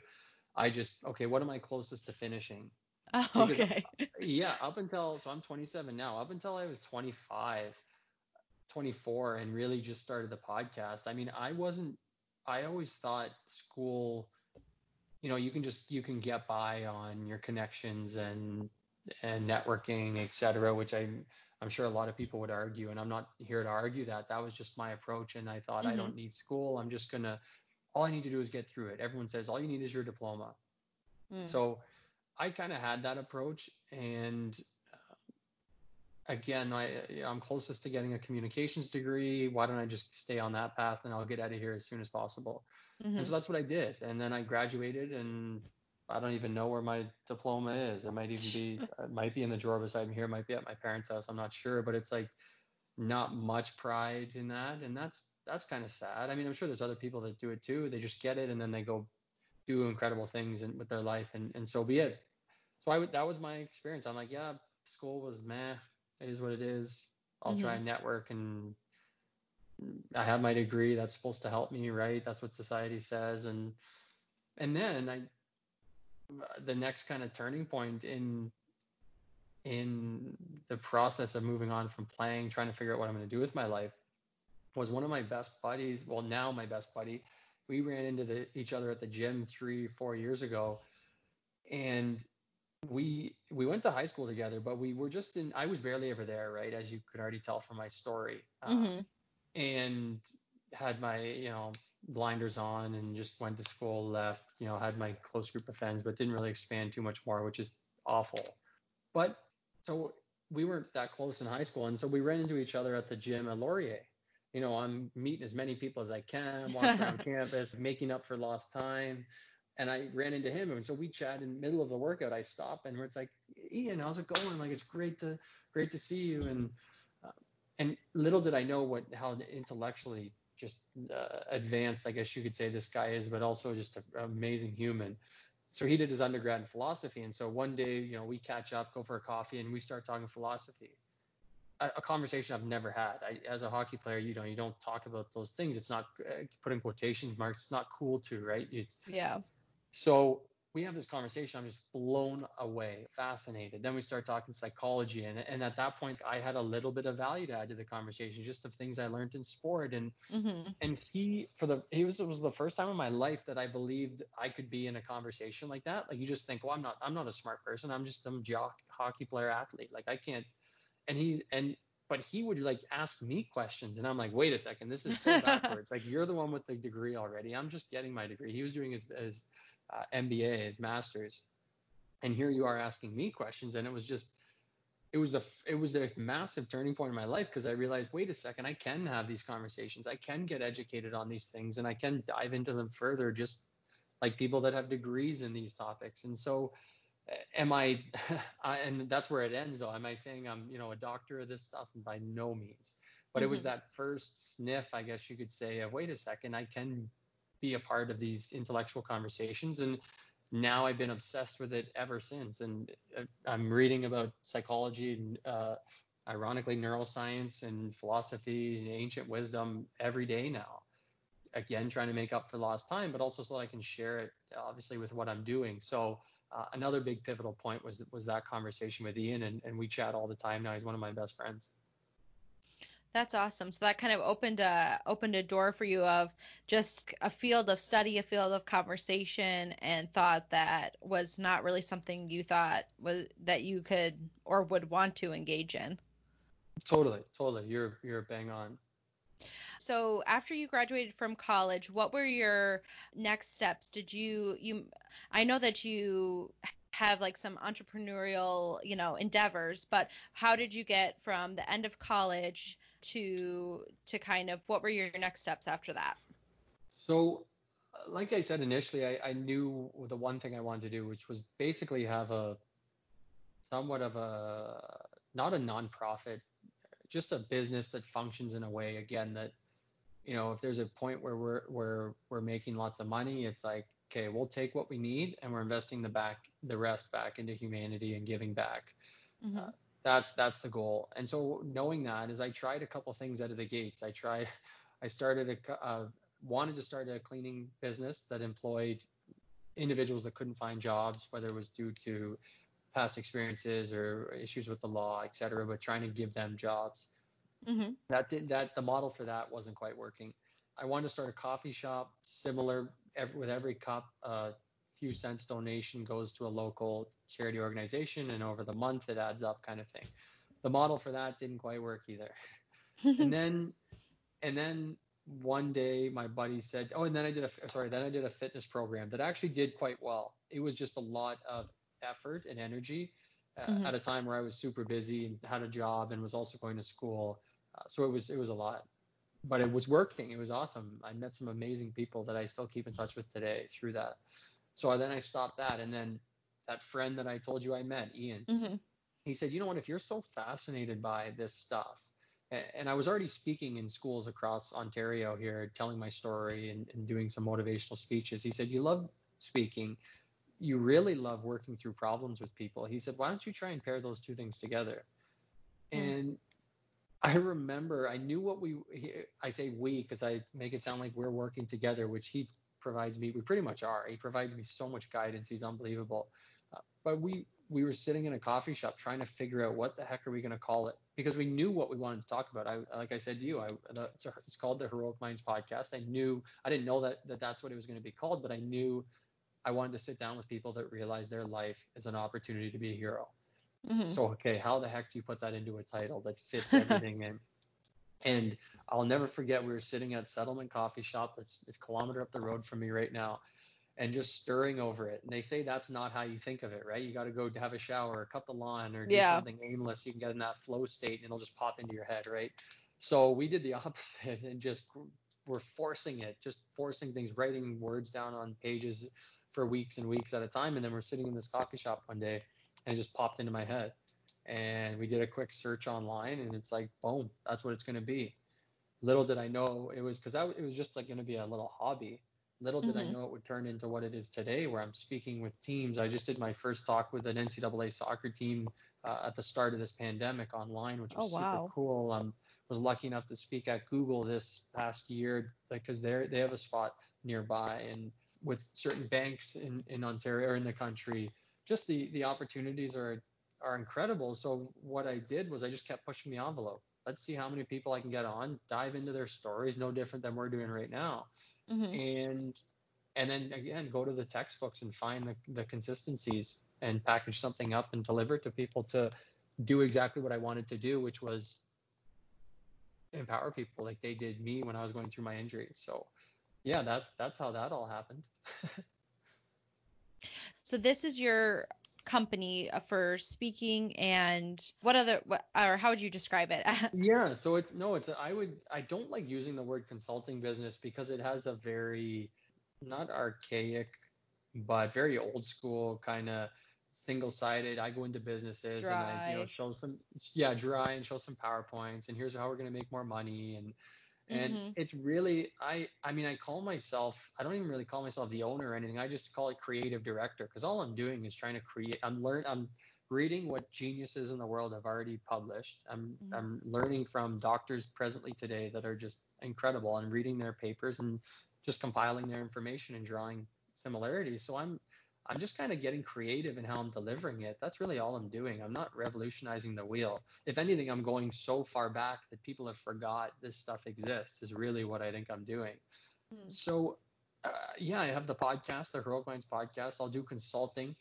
I just okay, what am I closest to finishing? Oh, okay. yeah, up until so I'm 27 now. Up until I was 25, 24 and really just started the podcast, I mean, I wasn't, I always thought school, you know, you can just, you can get by on your connections and, and networking, et cetera, which I, I'm sure a lot of people would argue, and I'm not here to argue that. That was just my approach. And I thought, mm-hmm. I don't need school. I'm just going to, all I need to do is get through it. Everyone says, all you need is your diploma. Mm. So I kind of had that approach. And again, I I'm closest to getting a communications degree. Why don't I just stay on that path and I'll get out of here as soon as possible? Mm-hmm. And so that's what I did. And then I graduated and I don't even know where my diploma is. It might even be it might be in the drawer beside me here, it might be at my parents' house. I'm not sure, but it's like not much pride in that, and that's that's kind of sad. I mean, I'm sure there's other people that do it too. They just get it and then they go do incredible things in, with their life, and and so be it. So I would, that was my experience. I'm like, yeah, school was meh it is what it is. I'll mm-hmm. try and network and I have my degree. That's supposed to help me, right? That's what society says. And and then I the next kind of turning point in in the process of moving on from playing, trying to figure out what I'm going to do with my life, was one of my best buddies. Well, now my best buddy. We ran into the, each other at the gym three, four years ago, and we we went to high school together, but we were just in. I was barely ever there, right? As you could already tell from my story, um, mm-hmm. and had my you know blinders on and just went to school, left. You know, had my close group of friends, but didn't really expand too much more, which is awful. But so we weren't that close in high school, and so we ran into each other at the gym at Laurier. You know, I'm meeting as many people as I can, walking around campus, making up for lost time and I ran into him, and so we chat in the middle of the workout. I stop, and it's like, Ian, how's it going? Like, it's great to great to see you. And uh, and little did I know what how intellectually just uh, advanced, I guess you could say this guy is, but also just an amazing human. So he did his undergrad in philosophy, and so one day, you know, we catch up, go for a coffee, and we start talking philosophy. A, conversation I've never had. I, as a hockey player, you know, you don't talk about those things. It's not uh, put in quotation marks. It's not cool to, right? It's yeah. So we have this conversation. I'm just blown away, fascinated. Then we start talking psychology, and and at that point, I had a little bit of value to add to the conversation, just of things I learned in sport. And mm-hmm. and he for the he was it was the first time in my life that I believed I could be in a conversation like that. Like you just think, well, I'm not I'm not a smart person. I'm just a jock, hockey player athlete. Like I can't. And he and but he would like ask me questions, and I'm like, wait a second, this is so backwards. like you're the one with the degree already. I'm just getting my degree. He was doing his his uh, MBA, his master's, and here you are asking me questions, and it was just it was the it was the massive turning point in my life because I realized, wait a second, I can have these conversations, I can get educated on these things, and I can dive into them further, just like people that have degrees in these topics. And so, am I? and that's where it ends, though. Am I saying I'm you know a doctor of this stuff? And by no means. But mm-hmm. it was mm-hmm. that first sniff, I guess you could say, of wait a second, I can be a part of these intellectual conversations and now I've been obsessed with it ever since. And uh, I'm reading about psychology and, uh, ironically, neuroscience and philosophy and ancient wisdom every day now. Again, trying to make up for lost time, but also so I can share it, obviously, with what I'm doing. So uh, another big pivotal point was was that conversation with Ian, and, and we chat all the time now. He's one of my best friends. That's awesome. So that kind of opened a opened a door for you of just a field of study, a field of conversation, and thought that was not really something you thought was that you could or would want to engage in. Totally, totally. You're you're bang on. So after you graduated from college, what were your next steps? Did you you I know that you have like some entrepreneurial, you know, endeavors, but how did you get from the end of college to to kind of what were your next steps after that? So, like I said initially, I, I knew the one thing I wanted to do, which was basically have a somewhat of a not a nonprofit, just a business that functions in a way again that you know if there's a point where we're where we're making lots of money, it's like okay, we'll take what we need and we're investing the back the rest back into humanity and giving back. Mm-hmm. Uh, that's that's the goal. And so knowing that is I tried a couple things out of the gates. I tried I started a uh, wanted to start a cleaning business that employed individuals that couldn't find jobs, whether it was due to past experiences or issues with the law, et cetera, but trying to give them jobs. Mm-hmm. That didn't that the model for that wasn't quite working. I wanted to start a coffee shop similar every, with every cup. Uh, few cents donation goes to a local charity organization, and over the month it adds up, kind of thing. The model for that didn't quite work either. and then, and then one day my buddy said, oh, and then I did a sorry, then I did a fitness program that actually did quite well. It was just a lot of effort and energy uh, mm-hmm. at a time where I was super busy and had a job and was also going to school. Uh, so it was it was a lot, but it was working. It was awesome. I met some amazing people that I still keep in touch with today through that. So I, then I stopped that, and then that friend that I told you I met, Ian, mm-hmm. he said, you know what? If you're so fascinated by this stuff, and I was already speaking in schools across Ontario here, telling my story and, and doing some motivational speeches. He said, you love speaking, you really love working through problems with people. He said, why don't you try and pair those two things together? Mm. And I remember I knew what we I say we because I make it sound like we're working together, which he provides me. We pretty much are. He provides me so much guidance. He's unbelievable. Uh, but we we were sitting in a coffee shop trying to figure out what the heck are we going to call it because we knew what we wanted to talk about. I like I said to you, I, it's, a, it's called the Heroic Minds podcast. I knew I didn't know that, that that's what it was going to be called, but I knew I wanted to sit down with people that realize their life is an opportunity to be a hero. Mm-hmm. So okay, how the heck do you put that into a title that fits everything in? And I'll never forget, we were sitting at Settlement Coffee Shop. It's, it's a kilometer up the road from me right now, and just stirring over it. And they say that's not how you think of it, right? You got to go have a shower, or cut the lawn, or do yeah. something aimless. You can get in that flow state, and it'll just pop into your head, right? So we did the opposite and just we're forcing it, just forcing things, writing words down on pages for weeks and weeks at a time. And then we're sitting in this coffee shop one day, and it just popped into my head and we did a quick search online and it's like boom that's what it's going to be little did I know it was because it was just like going to be a little hobby. Little did Mm-hmm. I know it would turn into what it is today, where I'm speaking with teams. I just did my first talk with an NCAA soccer team uh, at the start of this pandemic online, which was Oh, wow. super cool. Um, was lucky enough to speak at Google this past year, like because they they have a spot nearby, and with certain banks in in Ontario or in the country, just the the opportunities are are incredible. So what I did was I just kept pushing the envelope. Let's see how many people I can get on, dive into their stories, no different than we're doing right now Mm-hmm. and and then again go to the textbooks and find the, the consistencies and package something up and deliver it to people to do exactly what I wanted to do, which was empower people like they did me when I was going through my injury. So yeah, that's that's how that all happened. So this is your company uh, for speaking and what other what or how would you describe it? yeah, so it's no, it's I would I don't like using the word consulting business because it has a very not archaic but very old school kind of single-sided. I go into businesses and I you know show some yeah dry and show some powerpoints and here's how we're gonna make more money and and Mhm. it's really I I mean I call myself I don't even really call myself the owner or anything. I just call it creative director because all I'm doing is trying to create. I'm learn I'm reading what geniuses in the world have already published. I'm Mhm. I'm learning from doctors presently today that are just incredible and reading their papers and just compiling their information and drawing similarities. So I'm I'm just kind of getting creative in how I'm delivering it. That's really all I'm doing. I'm not revolutionizing the wheel. If anything, I'm going so far back that people have forgot this stuff exists. Is really what I think I'm doing. Mhm. So uh, yeah, I have the podcast, the Heroic Minds podcast. I'll do consulting.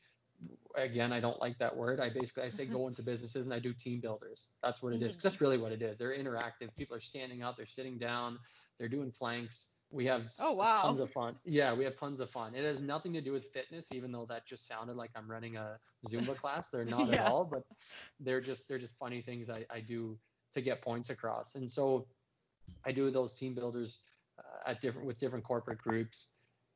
Again, I don't like that word. I basically I say go into businesses and I do team builders. That's what it is. 'cause that's really what it is. They're interactive. People are standing up. They're sitting down. They're doing planks. We have Oh, wow. tons of fun. Yeah, we have tons of fun. It has nothing to do with fitness, even though that just sounded like I'm running a Zumba class. They're not at all, but they're just they're just funny things I, I do to get points across. And so I do those team builders uh, at different with different corporate groups.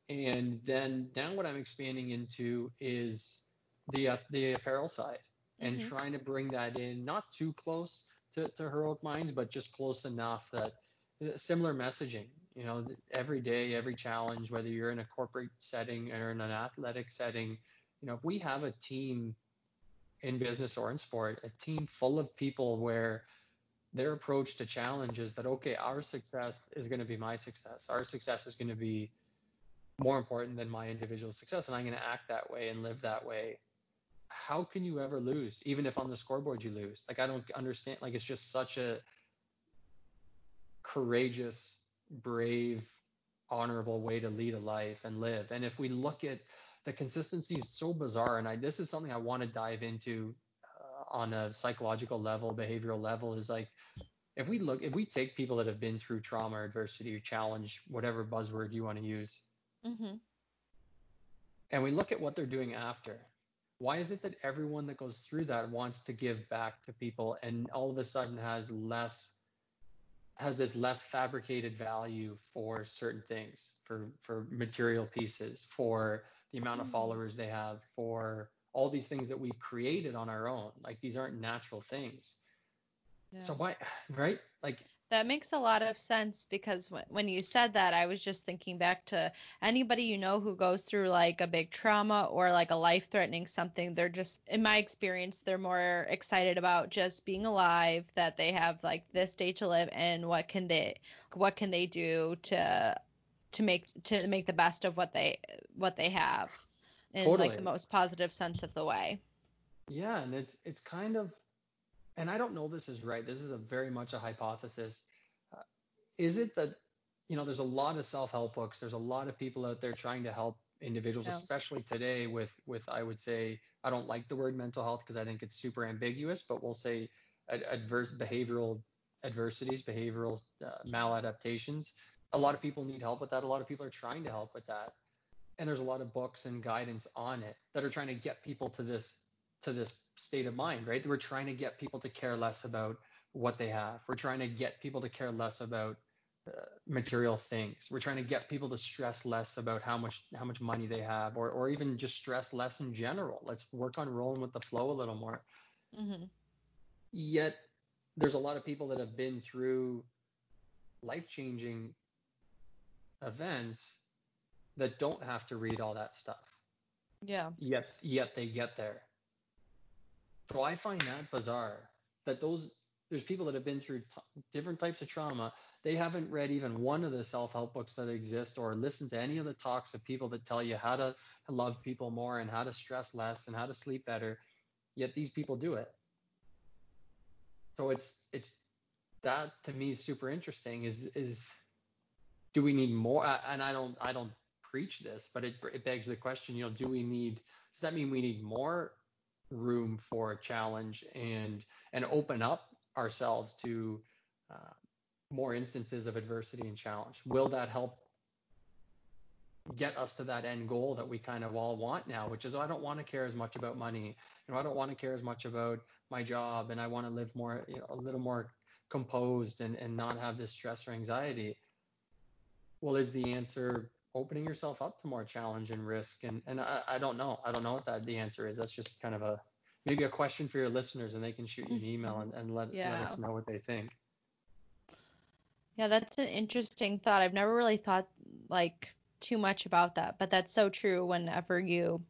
And then now what I'm expanding into is the uh, the apparel side and Mhm. trying to bring that in, not too close to, to Heroic Minds, but just close enough that uh, similar messaging. You know, every day, every challenge, whether you're in a corporate setting or in an athletic setting, you know, if we have a team in business or in sport, a team full of people where their approach to challenge is that okay, our success is going to be my success. Our success is going to be more important than my individual success, and I'm going to act that way and live that way. How can you ever lose, even if on the scoreboard you lose? Like I don't understand. Like it's just such a courageous, brave, honorable way to lead a life and live. And if we look at the consistency is so bizarre, and I this is something I want to dive into uh, on a psychological level, behavioral level, is like if we look if we take people that have been through trauma or adversity or challenge, whatever buzzword you want to use, Mhm. and we look at what they're doing after. Why is it that everyone that goes through that wants to give back to people and all of a sudden has less has this less fabricated value for certain things, for for material pieces, for the amount of Hmm. followers they have, for all these things that we've created on our own. Like these aren't natural things. Yeah. So why, right? Like That makes a lot of sense because when, when you said that, I was just thinking back to anybody you know who goes through like a big trauma or like a life threatening something. They're just, in my experience, they're more excited about just being alive, that they have like this day to live, and what can they, what can they do to, to make to make the best of what they what they have, in like the most positive sense of the way. Yeah, and it's it's kind of, and I don't know this is right. This is a very much a hypothesis. Uh, is it that, you know, there's a lot of self-help books. There's a lot of people out there trying to help individuals, Yeah. especially today with with I would say I don't like the word mental health because I think it's super ambiguous, but we'll say ad- adverse behavioral adversities, behavioral uh, maladaptations. A lot of people need help with that. A lot of people are trying to help with that and there's a lot of books and guidance on it that are trying to get people to this to this state of mind right we're trying to get people to care less about what they have we're trying to get people to care less about uh, material things we're trying to get people to stress less about how much how much money they have or or even just stress less in general let's work on rolling with the flow a little more hmm yet there's a lot of people that have been through life-changing events that don't have to read all that stuff. Yeah. Yet yet they get there. So I find that bizarre that those there's people that have been through t- different types of trauma. They haven't read even one of the self-help books that exist or listened to any of the talks of people that tell you how to love people more and how to stress less and how to sleep better. Yet these people do it. So it's it's that to me is super interesting. Is is do we need more? And I don't I don't preach this, but it it begs the question. You know, do we need? Does that mean we need more room for a challenge and and open up ourselves to uh, more instances of adversity and challenge? Will that help get us to that end goal that we kind of all want now, which is oh, I don't want to care as much about money, you know, I don't want to care as much about my job, and I want to live more, you know, a little more composed and, and not have this stress or anxiety. Well, is the answer opening yourself up to more challenge and risk? And and I, I don't know. I don't know what that the answer is. That's just kind of a maybe a question for your listeners, and they can shoot you an email and, and let, yeah. let us know what they think. Yeah, that's an interesting thought. I've never really thought like too much about that, but that's so true whenever you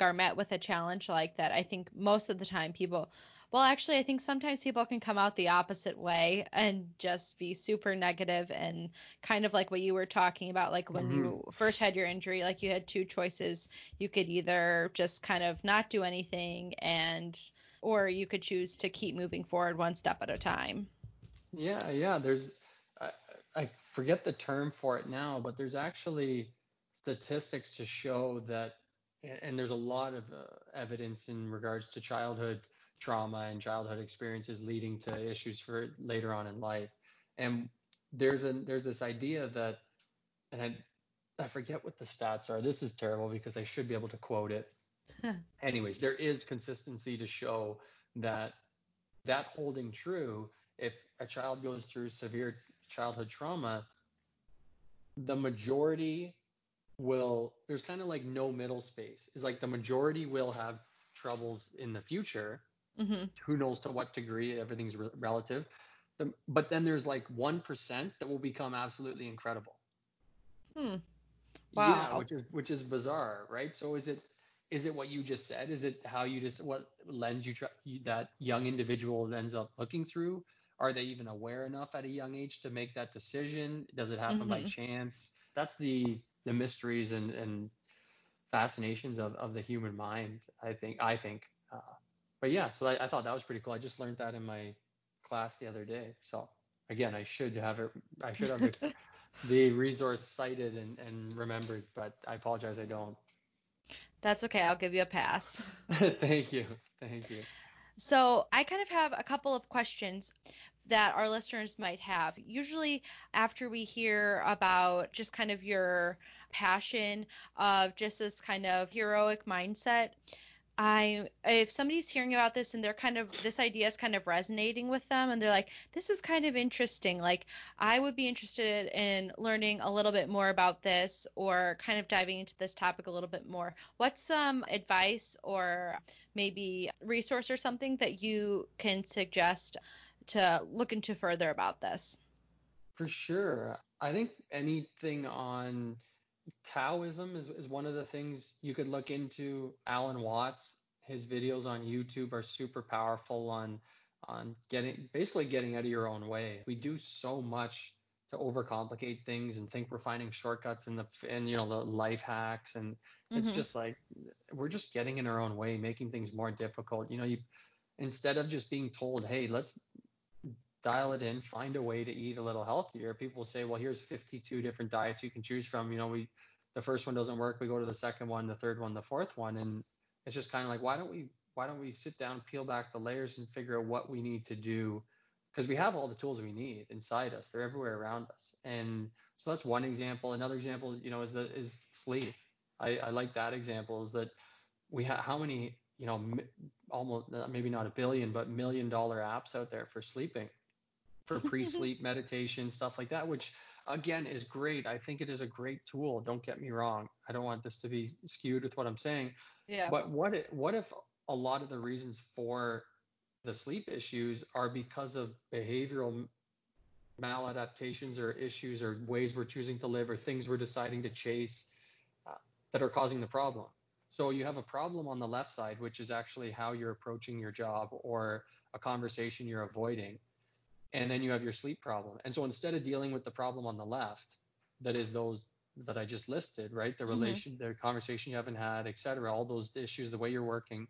are met with a challenge like that. I think most of the time people well, actually, I think sometimes people can come out the opposite way and just be super negative and kind of like what you were talking about, like when mm-hmm. you first had your injury, like you had two choices. You could either just kind of not do anything and, or you could choose to keep moving forward one step at a time. Yeah, yeah. There's, I, I forget the term for it now, but there's actually statistics to show that, and there's a lot of uh, evidence in regards to childhood trauma and childhood experiences leading to issues for later on in life. And there's a there's this idea that, and I I forget what the stats are. This is terrible because I should be able to quote it. Anyways, there is consistency to show that that holding true if a child goes through severe childhood trauma, the majority will there's kind of like no middle space. Is like the majority will have troubles in the future Mm-hmm. Who knows to what degree? Everything's re- relative. The, but then there's like 1% that will become absolutely incredible. Hmm. Wow. Yeah, which is which is bizarre, right? So is it is it what you just said? Is it how you just what lens you try that young individual ends up looking through? Are they even aware enough at a young age to make that decision? Does it happen mm-hmm. by chance? That's the the mysteries and and fascinations of, of the human mind. I think I think but yeah, so I, I, thought that was pretty cool. I just learned that in my class the other day. So again, I should have it. I should have the, the resource cited and, and remembered, but I apologize, I don't. That's okay. I'll give you a pass. Thank you. Thank you. So I kind of have a couple of questions that our listeners might have. Usually, after we hear about just kind of your passion of just this kind of heroic mindset, I if somebody's hearing about this and they're kind of this idea is kind of resonating with them and they're like this is kind of interesting like I would be interested in learning a little bit more about this or kind of diving into this topic a little bit more. What's some advice or maybe resource or something that you can suggest to look into further about this? For sure. I think anything on Taoism is, is one of the things you could look into. Alan Watts, his videos on YouTube are super powerful on on getting basically getting out of your own way. We do so much to overcomplicate things and think we're finding shortcuts in the and you know the life hacks and it's mm-hmm. just like we're just getting in our own way, making things more difficult. You know, you instead of just being told, "Hey, let's dial it in, find a way to eat a little healthier. People say, well, here's 52 different diets you can choose from. You know, we the first one doesn't work, we go to the second one, the third one, the fourth one, and it's just kind of like, why don't we why don't we sit down, peel back the layers, and figure out what we need to do? Because we have all the tools we need inside us. They're everywhere around us. And so that's one example. Another example, you know, is that is sleep. I, I like that example. Is that we have how many, you know, almost uh, maybe not a billion, but million dollar apps out there for sleeping for pre-sleep meditation, stuff like that, which again is great. I think it is a great tool. Don't get me wrong. I don't want this to be skewed with what I'm saying. Yeah. But what if, what if a lot of the reasons for the sleep issues are because of behavioral maladaptations or issues or ways we're choosing to live or things we're deciding to chase uh, that are causing the problem. So you have a problem on the left side, which is actually how you're approaching your job or a conversation you're avoiding. And then you have your sleep problem. And so instead of dealing with the problem on the left, that is those that I just listed, right? The mm-hmm. relation, mm-hmm. the conversation you haven't had, et cetera, all those issues, the way you're working,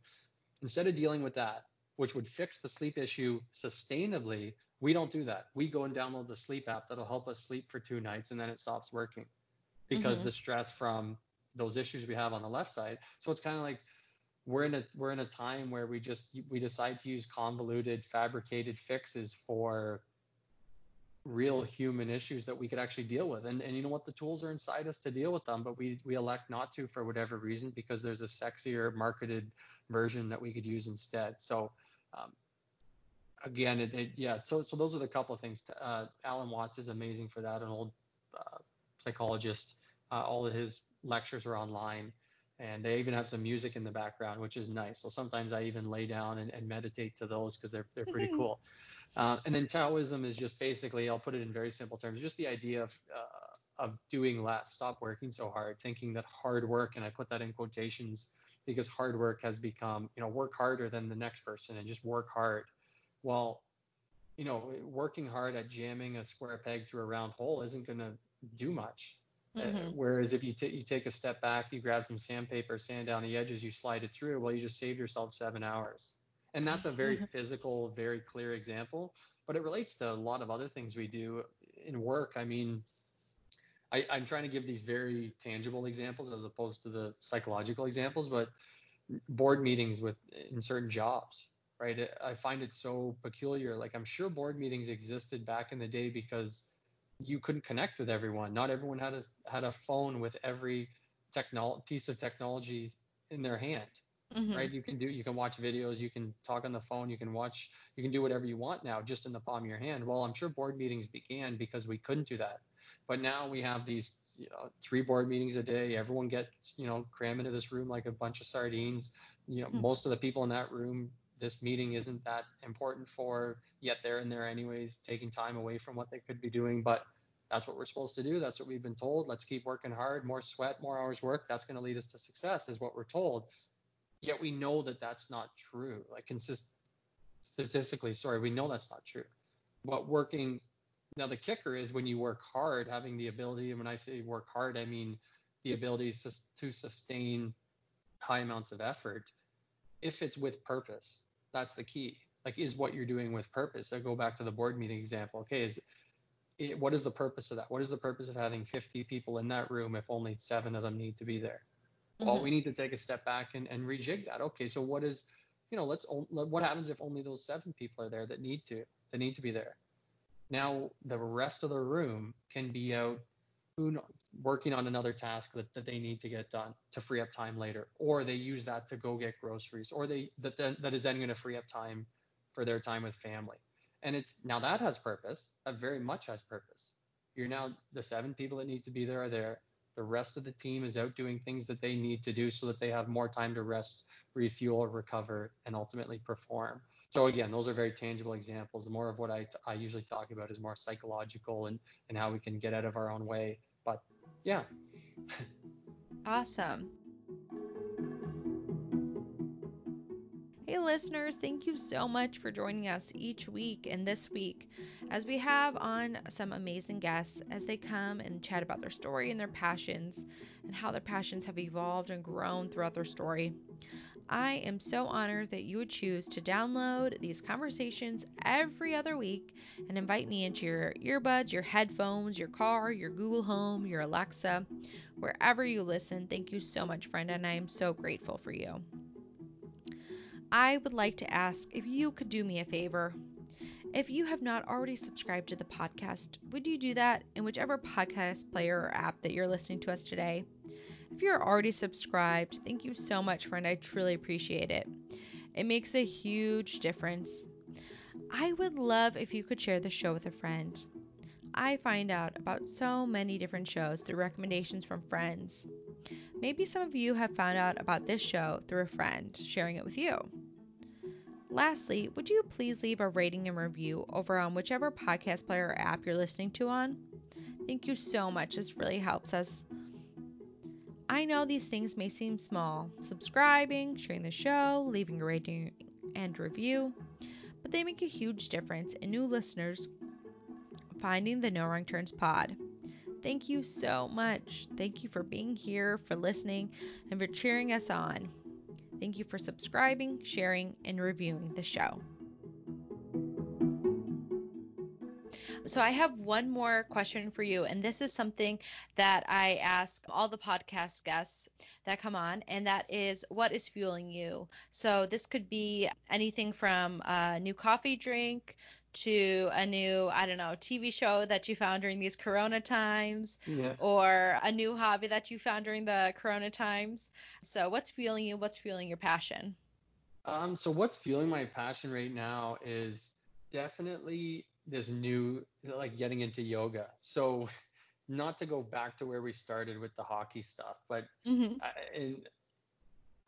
instead of dealing with that, which would fix the sleep issue sustainably, we don't do that. We go and download the sleep app that'll help us sleep for two nights and then it stops working because mm-hmm. the stress from those issues we have on the left side. So it's kind of like we're in a we're in a time where we just we decide to use convoluted fabricated fixes for real human issues that we could actually deal with. And and you know what? The tools are inside us to deal with them but we we elect not to for whatever reason because there's a sexier marketed version that we could use instead. So um, again it, it, yeah so so those are the couple of things. Uh, alan watts is amazing for that an old uh, psychologist. Uh, all of his lectures are online and they even have some music in the background which is nice so sometimes i even lay down and, and meditate to those because they're, they're pretty cool uh, and then Taoism is just basically, I'll put it in very simple terms, just the idea of uh, of doing less, stop working so hard, thinking that hard work, and I put that in quotations because hard work has become, you know, work harder than the next person and just work hard. Well, you know, working hard at jamming a square peg through a round hole isn't going to do much. Uh, mm-hmm. Uh, whereas if you, t- you take a step back, you grab some sandpaper, sand down the edges, you slide it through, well, you just saved yourself seven hours. And that's a very physical, very clear example, but it relates to a lot of other things we do in work. I mean, I, I'm trying to give these very tangible examples as opposed to the psychological examples, but board meetings with in certain jobs, right? I find it so peculiar. Like I'm sure board meetings existed back in the day because you couldn't connect with everyone. Not everyone had a had a phone with every technol piece of technology in their hand mm-hmm. right? You can do, you can watch videos, you can talk on the phone, you can watch, you can do whatever you want now just in the palm of your hand. Well, I'm sure board meetings began because we couldn't do that, but now we have these you know, three board meetings a day. Everyone gets, you know, cram into this room like a bunch of sardines. You know, mm-hmm. most of the people in that room, this meeting isn't that important for, yet they're in there anyways, taking time away from what they could be doing. But that's what we're supposed to do. That's what we've been told. Let's keep working hard. More sweat, more hours work. That's going to lead us to success, is what we're told. Yet we know that that's not true. Like consist statistically, sorry, we know that's not true. But working now, the kicker is when you work hard, having the ability. And when I say work hard, I mean the ability to sustain high amounts of effort. If it's with purpose, that's the key. Like, is what you're doing with purpose? I go back to the board meeting example. Okay, is it, what is the purpose of that? What is the purpose of having 50 people in that room if only seven of them need to be there? Well, mm-hmm. we need to take a step back and, and rejig that. Okay, so what is, you know, let's what happens if only those seven people are there that need to that need to be there? Now the rest of the room can be out working on another task that, that they need to get done to free up time later, or they use that to go get groceries, or they that then, that is then going to free up time for their time with family. And it's now that has purpose. That very much has purpose. You're now the seven people that need to be there are there. The rest of the team is out doing things that they need to do so that they have more time to rest, refuel, recover, and ultimately perform. So again, those are very tangible examples. More of what I, I usually talk about is more psychological and, and how we can get out of our own way. Yeah. awesome. Hey, listeners, thank you so much for joining us each week and this week as we have on some amazing guests as they come and chat about their story and their passions and how their passions have evolved and grown throughout their story. I am so honored that you would choose to download these conversations every other week and invite me into your earbuds, your headphones, your car, your Google Home, your Alexa, wherever you listen. Thank you so much, friend, and I am so grateful for you. I would like to ask if you could do me a favor. If you have not already subscribed to the podcast, would you do that in whichever podcast player or app that you're listening to us today? If you're already subscribed, thank you so much, friend. I truly appreciate it. It makes a huge difference. I would love if you could share the show with a friend. I find out about so many different shows through recommendations from friends. Maybe some of you have found out about this show through a friend sharing it with you. Lastly, would you please leave a rating and review over on whichever podcast player or app you're listening to on? Thank you so much. This really helps us. I know these things may seem small subscribing, sharing the show, leaving a rating and review but they make a huge difference in new listeners finding the No Wrong Turns pod. Thank you so much. Thank you for being here, for listening, and for cheering us on. Thank you for subscribing, sharing, and reviewing the show. So, I have one more question for you, and this is something that I ask all the podcast guests that come on, and that is what is fueling you? So, this could be anything from a new coffee drink to a new, I don't know, TV show that you found during these corona times Yeah. or a new hobby that you found during the corona times. So, what's fueling you? What's fueling your passion? Um, so what's fueling my passion right now is definitely this new like getting into yoga. So not to go back to where we started with the hockey stuff, but Mm-hmm. I, and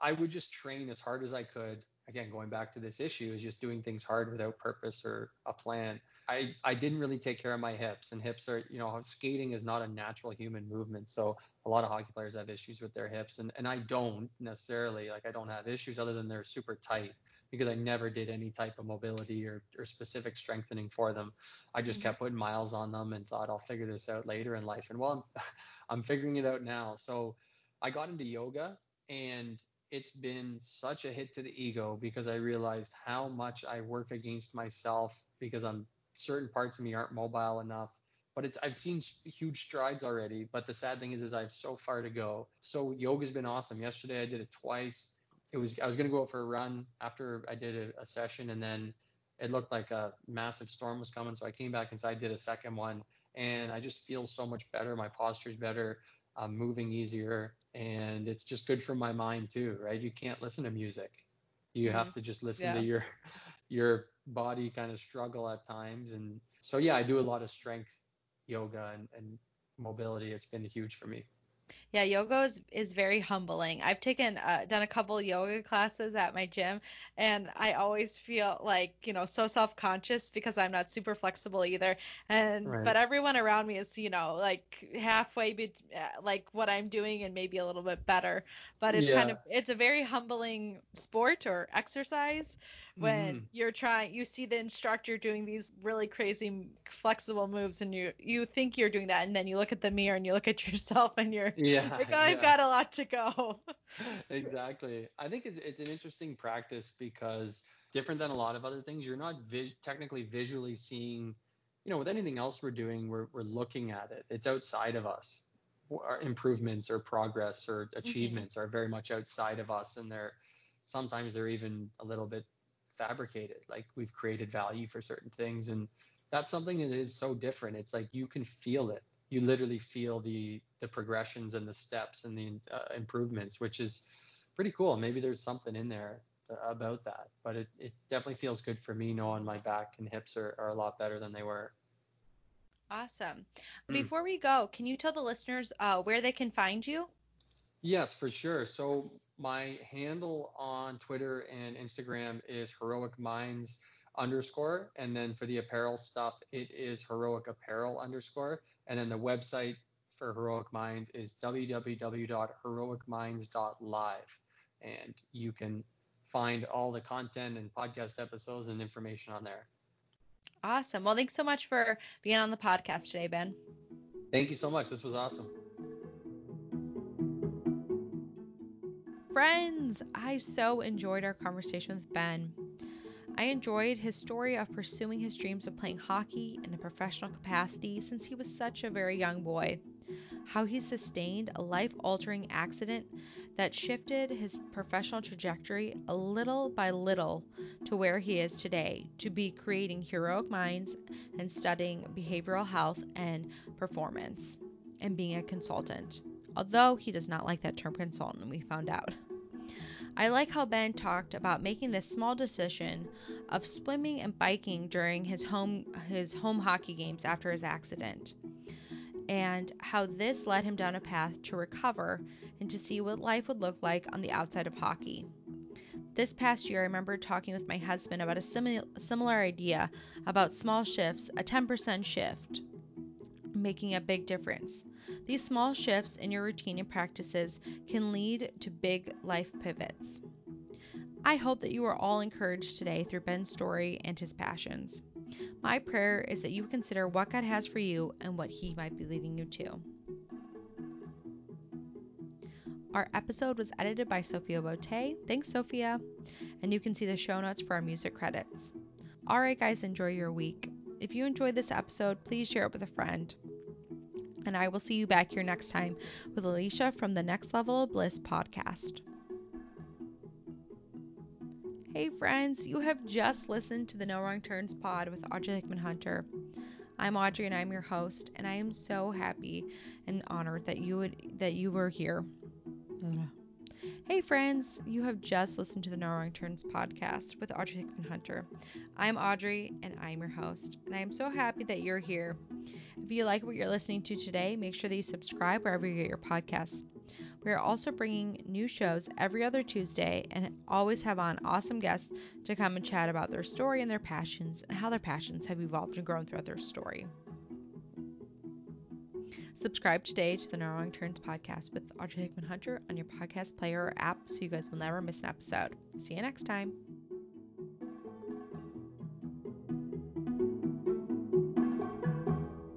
I would just train as hard as I could. Again, going back to this issue is just doing things hard without purpose or a plan. I, I didn't really take care of my hips and hips are, you know, skating is not a natural human movement. So a lot of hockey players have issues with their hips and, and I don't necessarily like I don't have issues other than they're super tight because I never did any type of mobility or, or specific strengthening for them. I just Mhm. kept putting miles on them and thought I'll figure this out later in life. And well, I'm, I'm figuring it out now. So I got into yoga and it's been such a hit to the ego because I realized how much I work against myself because I'm certain parts of me aren't mobile enough. But it's I've seen huge strides already. But the sad thing is, is I have so far to go. So yoga's been awesome. Yesterday I did it twice. It was I was gonna go out for a run after I did a, a session, and then it looked like a massive storm was coming. So I came back inside, did a second one, and I just feel so much better. My posture's better. I'm moving easier, and it's just good for my mind too, right? You can't listen to music. You Mhm. have to just listen Yeah. to your your body kind of struggle at times. And so yeah, I do a lot of strength yoga and, and mobility. It's been huge for me. Yeah, yoga is, is very humbling. I've taken uh, done a couple yoga classes at my gym, and I always feel like, you know, so self-conscious because I'm not super flexible either. And Right. but everyone around me is, you know, like halfway bet uh, like what I'm doing and maybe a little bit better. But it's kind of it's a very humbling sport or exercise when Mhm. you're trying you see the instructor doing these really crazy flexible moves and you you think you're doing that and then you look at the mirror and you look at yourself and you're Yeah. like I've yeah. got a lot to go. exactly. I think it's it's an interesting practice because different than a lot of other things, you're not vis- technically visually seeing, you know, with anything else we're doing, we're we're looking at it. It's outside of us. Our improvements or progress or achievements are very much outside of us, and they're sometimes they're even a little bit fabricated. Like we've created value for certain things, and that's something that is so different. It's like you can feel it you literally feel the the progressions and the steps and the uh, improvements, which is pretty cool. Maybe there's something in there uh, about that, but it, it definitely feels good for me knowing my back and hips are, are a lot better than they were. Awesome. Mm. Before we go, can you tell the listeners uh, where they can find you? Yes, for sure. So my handle on Twitter and Instagram is heroic minds underscore, and then for the apparel stuff, it is heroic apparel underscore, and then the website for heroic minds is www.heroicminds.live, and you can find all the content and podcast episodes and information on there. Awesome. Well, thanks so much for being on the podcast today, Ben. Thank you so much. This was awesome. Friends, I so enjoyed our conversation with Ben. I enjoyed his story of pursuing his dreams of playing hockey in a professional capacity since he was such a very young boy. How he sustained a life altering accident that shifted his professional trajectory a little by little to where he is today, to be creating heroic minds and studying behavioral health and performance and being a consultant. Although he does not like that term consultant, we found out. I like how Ben talked about making this small decision of swimming and biking during his home his home hockey games after his accident. And how this led him down a path to recover and to see what life would look like on the outside of hockey. This past year, I remember talking with my husband about a simi- similar idea about small shifts, a 10% shift, making a big difference. These small shifts in your routine and practices can lead to big life pivots. I hope that you are all encouraged today through Ben's story and his passions. My prayer is that you consider what God has for you and what He might be leading you to. Our episode was edited by Sophia Bote. Thanks, Sophia. And you can see the show notes for our music credits. All right, guys, enjoy your week. If you enjoyed this episode, please share it with a friend. And I will see you back here next time with Alicia from the Next Level of Bliss podcast. Hey, friends, you have just listened to the No Wrong Turns pod with Audrey Hickman Hunter. I'm Audrey and I'm your host, and I am so happy and honored that you would that you were here. Hey friends, you have just listened to the No Wrong Turns podcast with Audrey Hickman Hunter. I'm Audrey and I'm your host, and I am so happy that you're here. If you like what you're listening to today, make sure that you subscribe wherever you get your podcasts. We are also bringing new shows every other Tuesday and always have on awesome guests to come and chat about their story and their passions and how their passions have evolved and grown throughout their story. Subscribe today to the No Turns podcast with Audrey Hickman Hunter on your podcast player or app so you guys will never miss an episode. See you next time.